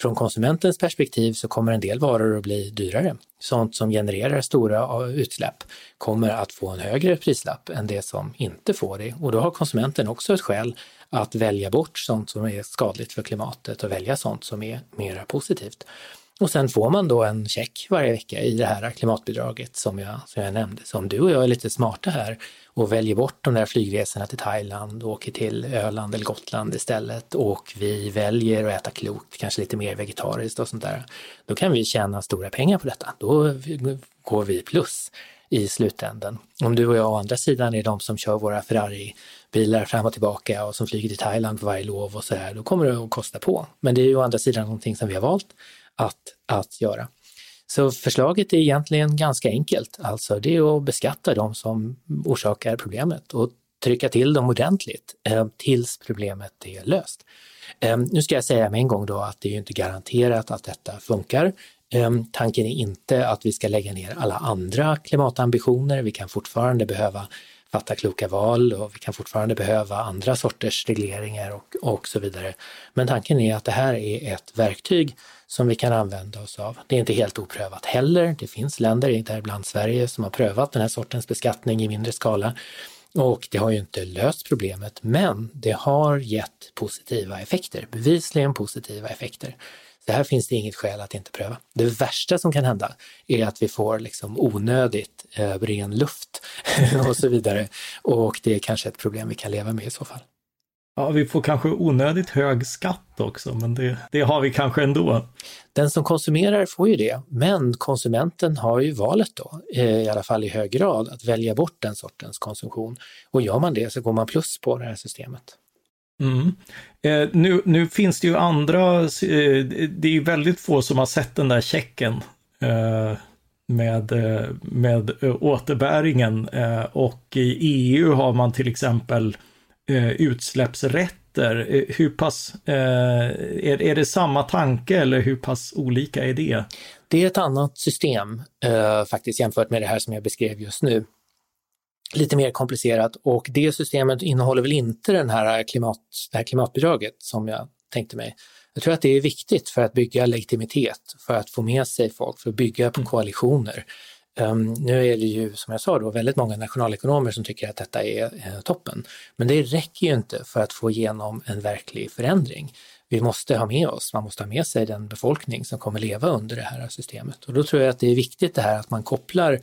Från konsumentens perspektiv så kommer en del varor att bli dyrare. Sånt som genererar stora utsläpp kommer att få en högre prislapp än det som inte får det. Och då har konsumenten också ett skäl att välja bort sånt som är skadligt för klimatet och välja sånt som är mer positivt. Och sen får man då en check varje vecka i det här klimatbidraget som jag, som jag nämnde. Så om du och jag är lite smarta här och väljer bort de där flygresorna till Thailand och åker till Öland eller Gotland istället och vi väljer att äta klokt, kanske lite mer vegetariskt och sånt där, då kan vi tjäna stora pengar på detta. Då går vi plus i slutändan. Om du och jag å andra sidan är de som kör våra Ferrari-bilar fram och tillbaka och som flyger till Thailand på varje lov och så här, då kommer det att kosta på. Men det är ju å andra sidan någonting som vi har valt att, att göra. Så förslaget är egentligen ganska enkelt, alltså det är att beskatta de som orsakar problemet och trycka till dem ordentligt eh, tills problemet är löst. Eh, nu ska jag säga med en gång då att det är inte garanterat att detta funkar. Eh, tanken är inte att vi ska lägga ner alla andra klimatambitioner. Vi kan fortfarande behöva fatta kloka val och vi kan fortfarande behöva andra sorters regleringar och, och så vidare. Men tanken är att det här är ett verktyg som vi kan använda oss av. Det är inte helt oprövat heller. Det finns länder, däribland Sverige, som har prövat den här sortens beskattning i mindre skala. Och det har ju inte löst problemet, men det har gett positiva effekter, bevisligen positiva effekter. Så här finns det inget skäl att inte pröva. Det värsta som kan hända är att vi får liksom onödigt eh, ren luft och så vidare. Och det är kanske ett problem vi kan leva med i så fall. Ja, vi får kanske onödigt hög skatt också, men det, det har vi kanske ändå. Den som konsumerar får ju det, men konsumenten har ju valet då, eh, i alla fall i hög grad, att välja bort den sortens konsumtion. Och gör man det så går man plus på det här systemet. Mm. Eh, nu, nu finns det ju andra, eh, det är ju väldigt få som har sett den där checken eh, med, eh, med återbäringen eh, och i EU har man till exempel eh, utsläppsrätter. Eh, hur pass, eh, är, är det samma tanke eller hur pass olika är det? Det är ett annat system eh, faktiskt jämfört med det här som jag beskrev just nu. Lite mer komplicerat och det systemet innehåller väl inte den här klimat, det här klimatbidraget som jag tänkte mig. Jag tror att det är viktigt för att bygga legitimitet, för att få med sig folk, för att bygga på mm. koalitioner. Um, nu är det ju, som jag sa, då, väldigt många nationalekonomer som tycker att detta är eh, toppen. Men det räcker ju inte för att få igenom en verklig förändring. Vi måste ha med oss, man måste ha med sig den befolkning som kommer leva under det här systemet. Och då tror jag att det är viktigt det här att man kopplar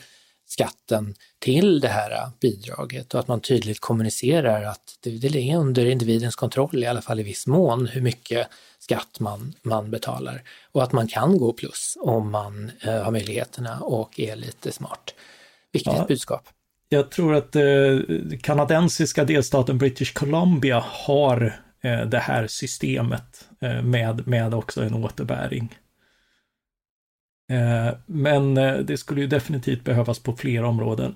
skatten till det här bidraget och att man tydligt kommunicerar att det, det är under individens kontroll, i alla fall i viss mån, hur mycket skatt man, man betalar. Och att man kan gå plus om man eh, har möjligheterna och är lite smart. Viktigt ja. budskap. Jag tror att eh, kanadensiska delstaten British Columbia har eh, det här systemet eh, med, med också en återbäring. Eh, men eh, det skulle ju definitivt behövas på fler områden.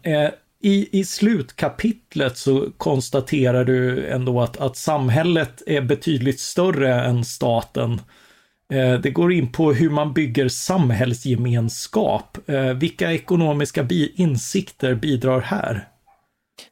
I, I slutkapitlet så konstaterar du ändå att, att samhället är betydligt större än staten. Eh, det går in på hur man bygger samhällsgemenskap. Eh, vilka ekonomiska bi insikter bidrar här?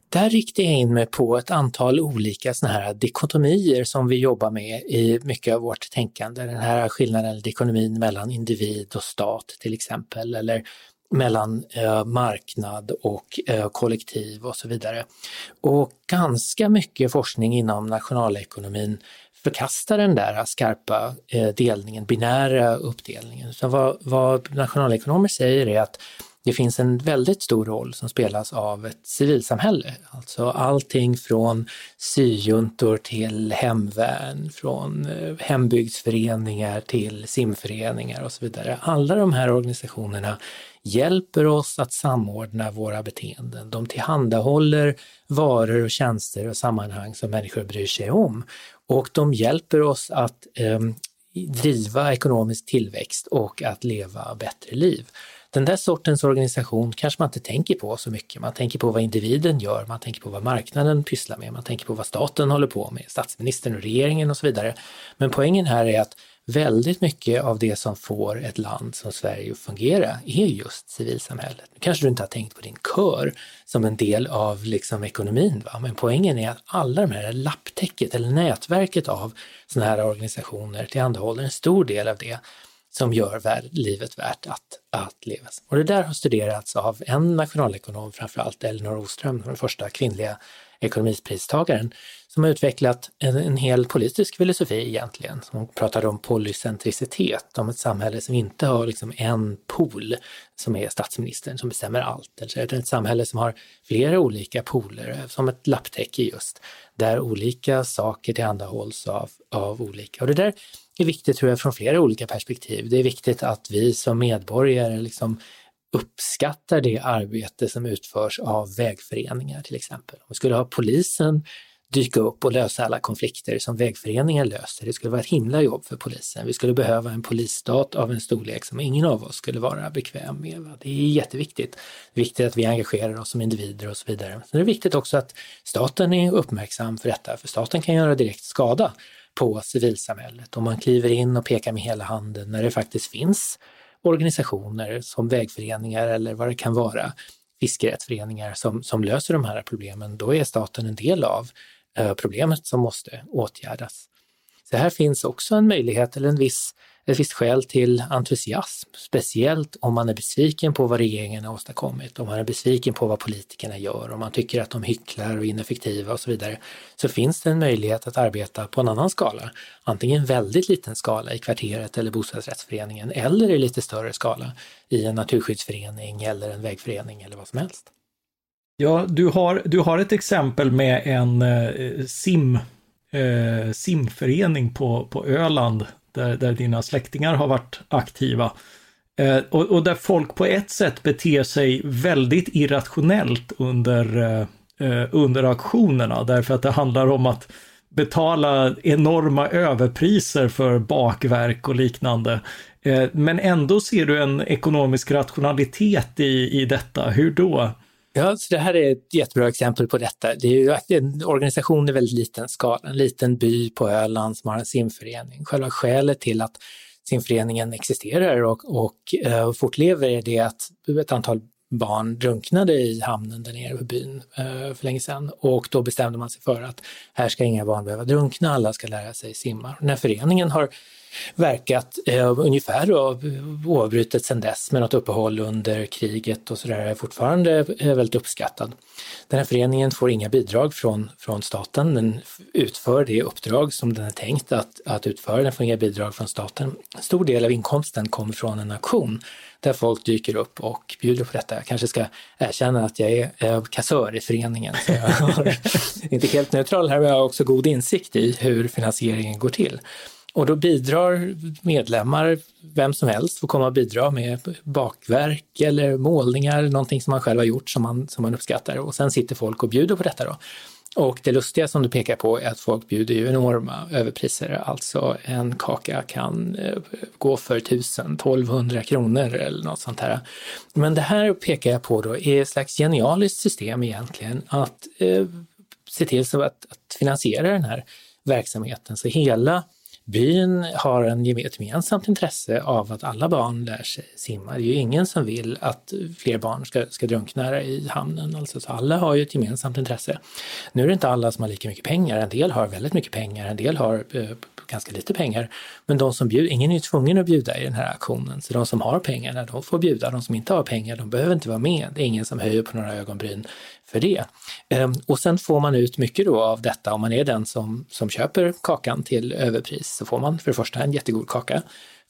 Där riktar jag in mig på ett antal olika såna här dikotomier som vi jobbar med i mycket av vårt tänkande. Den här skillnaden, eller dikotomin mellan individ och stat till exempel, eller mellan eh, marknad och eh, kollektiv och så vidare. Och ganska mycket forskning inom nationalekonomin förkastar den där skarpa eh, delningen, binära uppdelningen. Så vad, vad nationalekonomer säger är att det finns en väldigt stor roll som spelas av ett civilsamhälle. Alltså allting från syjuntor till hemvärn, från eh, hembygdsföreningar till simföreningar och så vidare. Alla de här organisationerna hjälper oss att samordna våra beteenden. De tillhandahåller varor och tjänster och sammanhang som människor bryr sig om. Och de hjälper oss att eh, driva ekonomisk tillväxt och att leva bättre liv. Den där sortens organisation kanske man inte tänker på så mycket. Man tänker på vad individen gör, man tänker på vad marknaden pysslar med, man tänker på vad staten håller på med, statsministern och regeringen och så vidare. Men poängen här är att väldigt mycket av det som får ett land som Sverige att fungera är just civilsamhället. Nu kanske du inte har tänkt på din kör som en del av liksom ekonomin, va? men poängen är att alla de här lapptäcket eller nätverket av sådana här organisationer tillhandahåller en stor del av det som gör livet värt att, att levas. Och det där har studerats av en nationalekonom, framförallt Elinor Oström, den första kvinnliga ekonomipristagaren, som har utvecklat en, en hel politisk filosofi egentligen. Hon pratade om polycentricitet, om ett samhälle som inte har liksom en pool som är statsministern som bestämmer allt, utan ett samhälle som har flera olika pooler, som ett lapptäcke just, där olika saker tillhandahålls av, av olika. Och det där är viktigt tror jag från flera olika perspektiv. Det är viktigt att vi som medborgare liksom uppskattar det arbete som utförs av vägföreningar till exempel. Om vi skulle ha polisen dyka upp och lösa alla konflikter som vägföreningar löser. Det skulle vara ett himla jobb för polisen. Vi skulle behöva en polisstat av en storlek som ingen av oss skulle vara bekväm med. Det är jätteviktigt. Det är viktigt att vi engagerar oss som individer och så vidare. Sen är det viktigt också att staten är uppmärksam för detta, för staten kan göra direkt skada på civilsamhället om man kliver in och pekar med hela handen när det faktiskt finns organisationer som vägföreningar eller vad det kan vara, fiskerättsföreningar som, som löser de här problemen, då är staten en del av eh, problemet som måste åtgärdas. Så här finns också en möjlighet eller en viss ett visst skäl till entusiasm, speciellt om man är besviken på vad regeringen har åstadkommit, om man är besviken på vad politikerna gör, om man tycker att de hycklar och är ineffektiva och så vidare, så finns det en möjlighet att arbeta på en annan skala. Antingen väldigt liten skala i kvarteret eller bostadsrättsföreningen eller i lite större skala i en naturskyddsförening eller en vägförening eller vad som helst. Ja, du har, du har ett exempel med en eh, sim, eh, simförening på, på Öland där, där dina släktingar har varit aktiva. Eh, och, och, där folk på ett sätt beter sig väldigt irrationellt under, eh, eh, under auktionerna, därför att det handlar om att betala enorma överpriser för bakverk och liknande. Eh, men ändå ser du en ekonomisk rationalitet i, i detta. Hur då? Ja, så det här är ett jättebra exempel på detta. Det är ju en organisation i väldigt liten skala, en liten by på Öland som har en simförening. Själva skälet till att simföreningen existerar och, och eh, fortlever är det att ett antal barn drunknade i hamnen där nere på byn eh, för länge sedan och då bestämde man sig för att här ska inga barn behöva drunkna, alla ska lära sig simma. Den här föreningen har verkat eh, ungefär oavbrutet sedan dess med något uppehåll under kriget och sådär är fortfarande eh, väldigt uppskattad. Den här föreningen får inga bidrag från, från staten. Den utför det uppdrag som den är tänkt att, att utföra. Den får inga bidrag från staten. En stor del av inkomsten kommer från en auktion där folk dyker upp och bjuder på detta. Jag kanske ska erkänna att jag är eh, kassör i föreningen. Så jag är inte helt neutral här, men jag har också god insikt i hur finansieringen går till. Och då bidrar medlemmar, vem som helst får komma och bidra med bakverk eller målningar, någonting som man själv har gjort som man, som man uppskattar. Och sen sitter folk och bjuder på detta då. Och det lustiga som du pekar på är att folk bjuder ju enorma överpriser. Alltså en kaka kan eh, gå för 1000, 1200 kronor eller något sånt här. Men det här pekar jag på då är ett slags genialiskt system egentligen att eh, se till så att, att finansiera den här verksamheten. Så hela byn har en, ett gemensamt intresse av att alla barn lär sig simma. Det är ju ingen som vill att fler barn ska, ska drunkna i hamnen. Alltså, så alla har ju ett gemensamt intresse. Nu är det inte alla som har lika mycket pengar. En del har väldigt mycket pengar, en del har eh, ganska lite pengar. Men de som bjuder, ingen är ju tvungen att bjuda i den här aktionen. Så de som har pengarna, de får bjuda. De som inte har pengar, de behöver inte vara med. Det är ingen som höjer på några ögonbryn för det. Ehm, och sen får man ut mycket då av detta om man är den som, som köper kakan till överpris. Så får man för det första en jättegod kaka.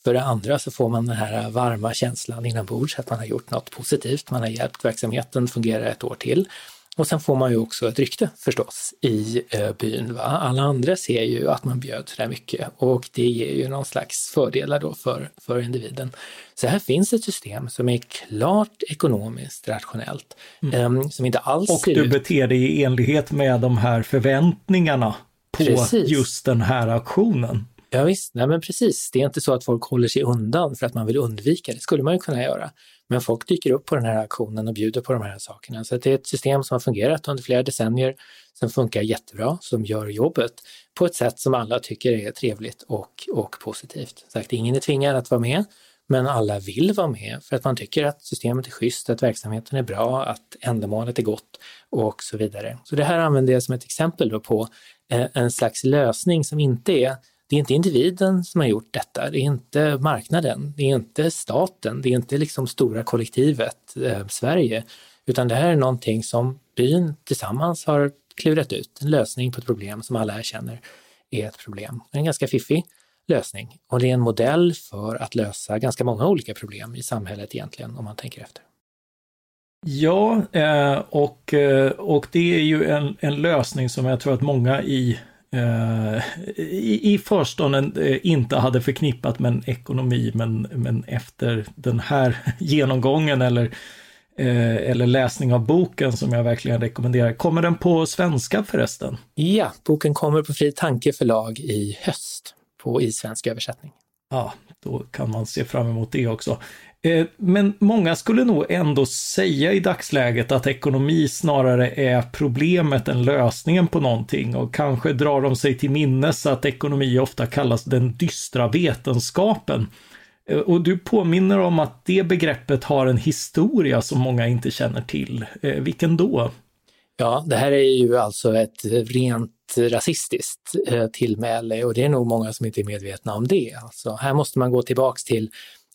För det andra så får man den här varma känslan inombords att man har gjort något positivt. Man har hjälpt verksamheten fungera ett år till. Och sen får man ju också ett rykte förstås i eh, byn. Va? Alla andra ser ju att man bjöd så där mycket och det ger ju någon slags fördelar då för, för individen. Så här finns ett system som är klart ekonomiskt rationellt, mm. eh, som inte alls Och du ut... beter dig i enlighet med de här förväntningarna på Precis. just den här auktionen. Ja, visst, nej men precis. Det är inte så att folk håller sig undan för att man vill undvika det, skulle man ju kunna göra. Men folk dyker upp på den här auktionen och bjuder på de här sakerna. Så det är ett system som har fungerat under flera decennier, som funkar jättebra, som gör jobbet på ett sätt som alla tycker är trevligt och, och positivt. Sagt, ingen är tvingad att vara med, men alla vill vara med för att man tycker att systemet är schysst, att verksamheten är bra, att ändamålet är gott och så vidare. Så det här använder jag som ett exempel då på eh, en slags lösning som inte är det är inte individen som har gjort detta, det är inte marknaden, det är inte staten, det är inte liksom stora kollektivet eh, Sverige, utan det här är någonting som byn tillsammans har klurat ut, en lösning på ett problem som alla känner är ett problem. En ganska fiffig lösning. Och det är en modell för att lösa ganska många olika problem i samhället egentligen, om man tänker efter. Ja, eh, och, eh, och det är ju en, en lösning som jag tror att många i i, i förstone eh, inte hade förknippat med en ekonomi men, men efter den här genomgången eller, eh, eller läsning av boken som jag verkligen rekommenderar. Kommer den på svenska förresten? Ja, boken kommer på Fri Tanke förlag i höst på i svensk översättning. Ja, då kan man se fram emot det också. Eh, men många skulle nog ändå säga i dagsläget att ekonomi snarare är problemet än lösningen på någonting och kanske drar de sig till minnes att ekonomi ofta kallas den dystra vetenskapen. Eh, och du påminner om att det begreppet har en historia som många inte känner till. Eh, vilken då? Ja, det här är ju alltså ett rent rasistiskt tillmäle och det är nog många som inte är medvetna om det. Alltså, här måste man gå tillbaks till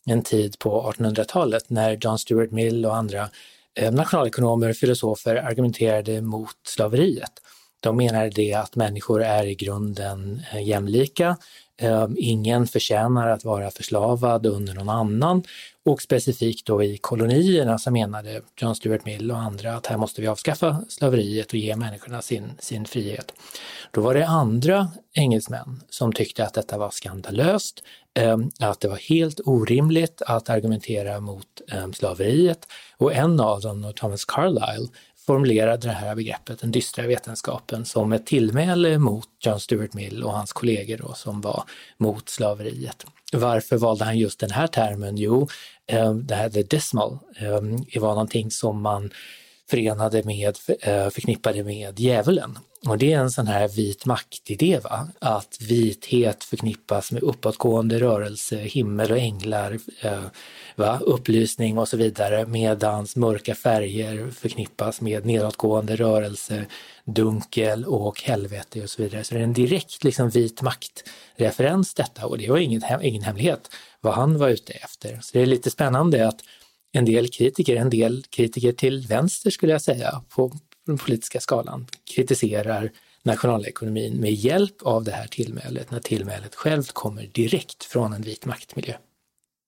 en tid på 1800-talet när John Stuart Mill och andra eh, nationalekonomer och filosofer argumenterade mot slaveriet. De menade det att människor är i grunden eh, jämlika, eh, ingen förtjänar att vara förslavad under någon annan och specifikt då i kolonierna så menade John Stuart Mill och andra att här måste vi avskaffa slaveriet och ge människorna sin, sin frihet. Då var det andra engelsmän som tyckte att detta var skandalöst, ehm, att det var helt orimligt att argumentera mot ehm, slaveriet och en av dem, Thomas Carlyle, formulerade det här begreppet, den dystra vetenskapen, som ett tillmäle mot John Stuart Mill och hans kollegor då, som var mot slaveriet. Varför valde han just den här termen? Jo, ehm, det här the dismal det var någonting som man förenade med, eh, förknippade med djävulen. Och det är en sån här vit maktidé, va? att vithet förknippas med uppåtgående rörelse, himmel och änglar, eh, va? upplysning och så vidare, medans mörka färger förknippas med nedåtgående rörelse, dunkel och helvete och så vidare. Så det är en direkt liksom, vit maktreferens detta och det var ingen, ingen hemlighet vad han var ute efter. Så det är lite spännande att en del kritiker, en del kritiker till vänster skulle jag säga, på den politiska skalan, kritiserar nationalekonomin med hjälp av det här tillmälet, när tillmälet självt kommer direkt från en vit maktmiljö.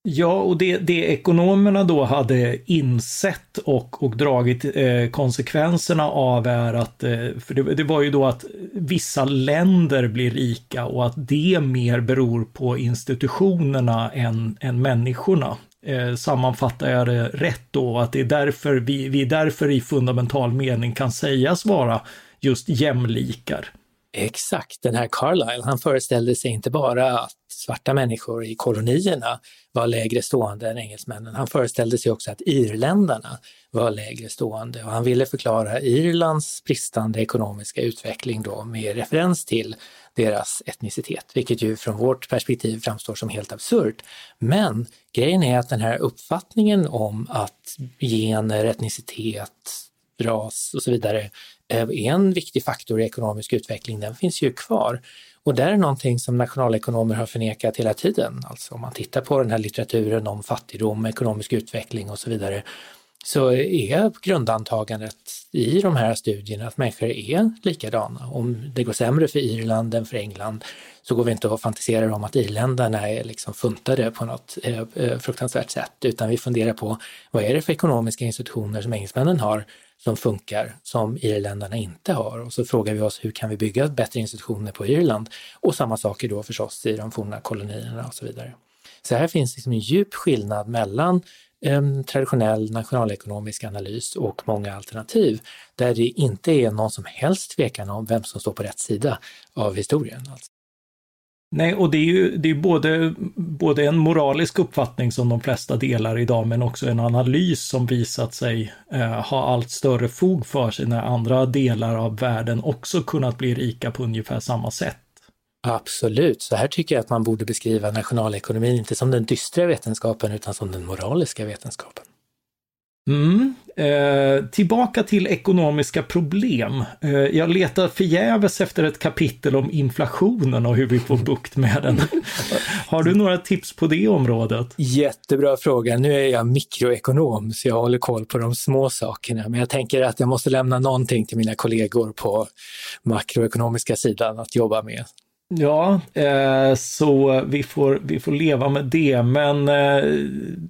Ja, och det, det ekonomerna då hade insett och, och dragit eh, konsekvenserna av är att, eh, för det, det, var ju då att vissa länder blir rika och att det mer beror på institutionerna än, än människorna eh, sammanfattar jag det rätt då, att det är därför vi, vi är därför i fundamental mening kan sägas vara just jämlikar. Exakt, den här Carlyle, han föreställde sig inte bara att svarta människor i kolonierna var lägre stående än engelsmännen, han föreställde sig också att irländarna var lägre stående. Och han ville förklara Irlands bristande ekonomiska utveckling då med referens till deras etnicitet, vilket ju från vårt perspektiv framstår som helt absurt. Men grejen är att den här uppfattningen om att gener, etnicitet, ras och så vidare eh, är en viktig faktor i ekonomisk utveckling, den finns ju kvar. Och det är någonting som nationalekonomer har förnekat hela tiden. Alltså om man tittar på den här litteraturen om fattigdom, ekonomisk utveckling och så vidare, så är grundantagandet i de här studierna att människor är likadana. Om det går sämre för Irland än för England så går vi inte att fantisera om att irländarna är liksom funtade på något eh, eh, fruktansvärt sätt, utan vi funderar på vad är det för ekonomiska institutioner som engelsmännen har som funkar, som irländarna inte har. Och så frågar vi oss hur kan vi bygga bättre institutioner på Irland? Och samma saker då förstås i de forna kolonierna och så vidare. Så här finns liksom en djup skillnad mellan en traditionell nationalekonomisk analys och många alternativ där det inte är någon som helst tvekan om vem som står på rätt sida av historien. Alltså. Nej, och det är ju det är både, både en moralisk uppfattning som de flesta delar idag, men också en analys som visat sig eh, ha allt större fog för sig när andra delar av världen också kunnat bli rika på ungefär samma sätt. Absolut, så här tycker jag att man borde beskriva nationalekonomin, inte som den dystra vetenskapen utan som den moraliska vetenskapen. Mm. Eh, tillbaka till ekonomiska problem. Eh, jag letar förgäves efter ett kapitel om inflationen och hur vi får bukt med den. Har du några tips på det området? Jättebra fråga. Nu är jag mikroekonom så jag håller koll på de små sakerna. Men jag tänker att jag måste lämna någonting till mina kollegor på makroekonomiska sidan att jobba med. Ja, eh, så vi får, vi får leva med det. Men eh,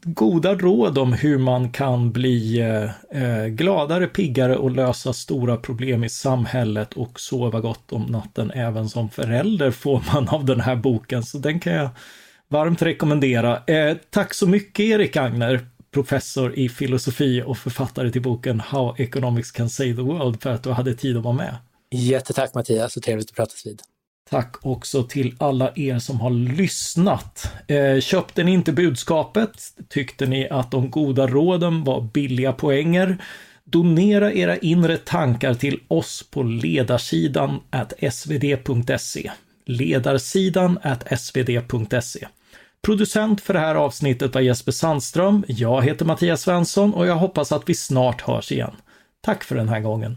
goda råd om hur man kan bli eh, eh, gladare, piggare och lösa stora problem i samhället och sova gott om natten även som förälder får man av den här boken. Så den kan jag varmt rekommendera. Eh, tack så mycket Erik Agner, professor i filosofi och författare till boken How Economics Can Save the World för att du hade tid att vara med. Jättetack Mattias, så trevligt att pratas vid. Tack också till alla er som har lyssnat. Eh, köpte ni inte budskapet? Tyckte ni att de goda råden var billiga poänger? Donera era inre tankar till oss på ledarsidan svd.se. Ledarsidan svd.se. Producent för det här avsnittet var Jesper Sandström. Jag heter Mattias Svensson och jag hoppas att vi snart hörs igen. Tack för den här gången.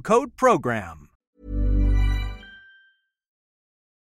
code PROGRAM.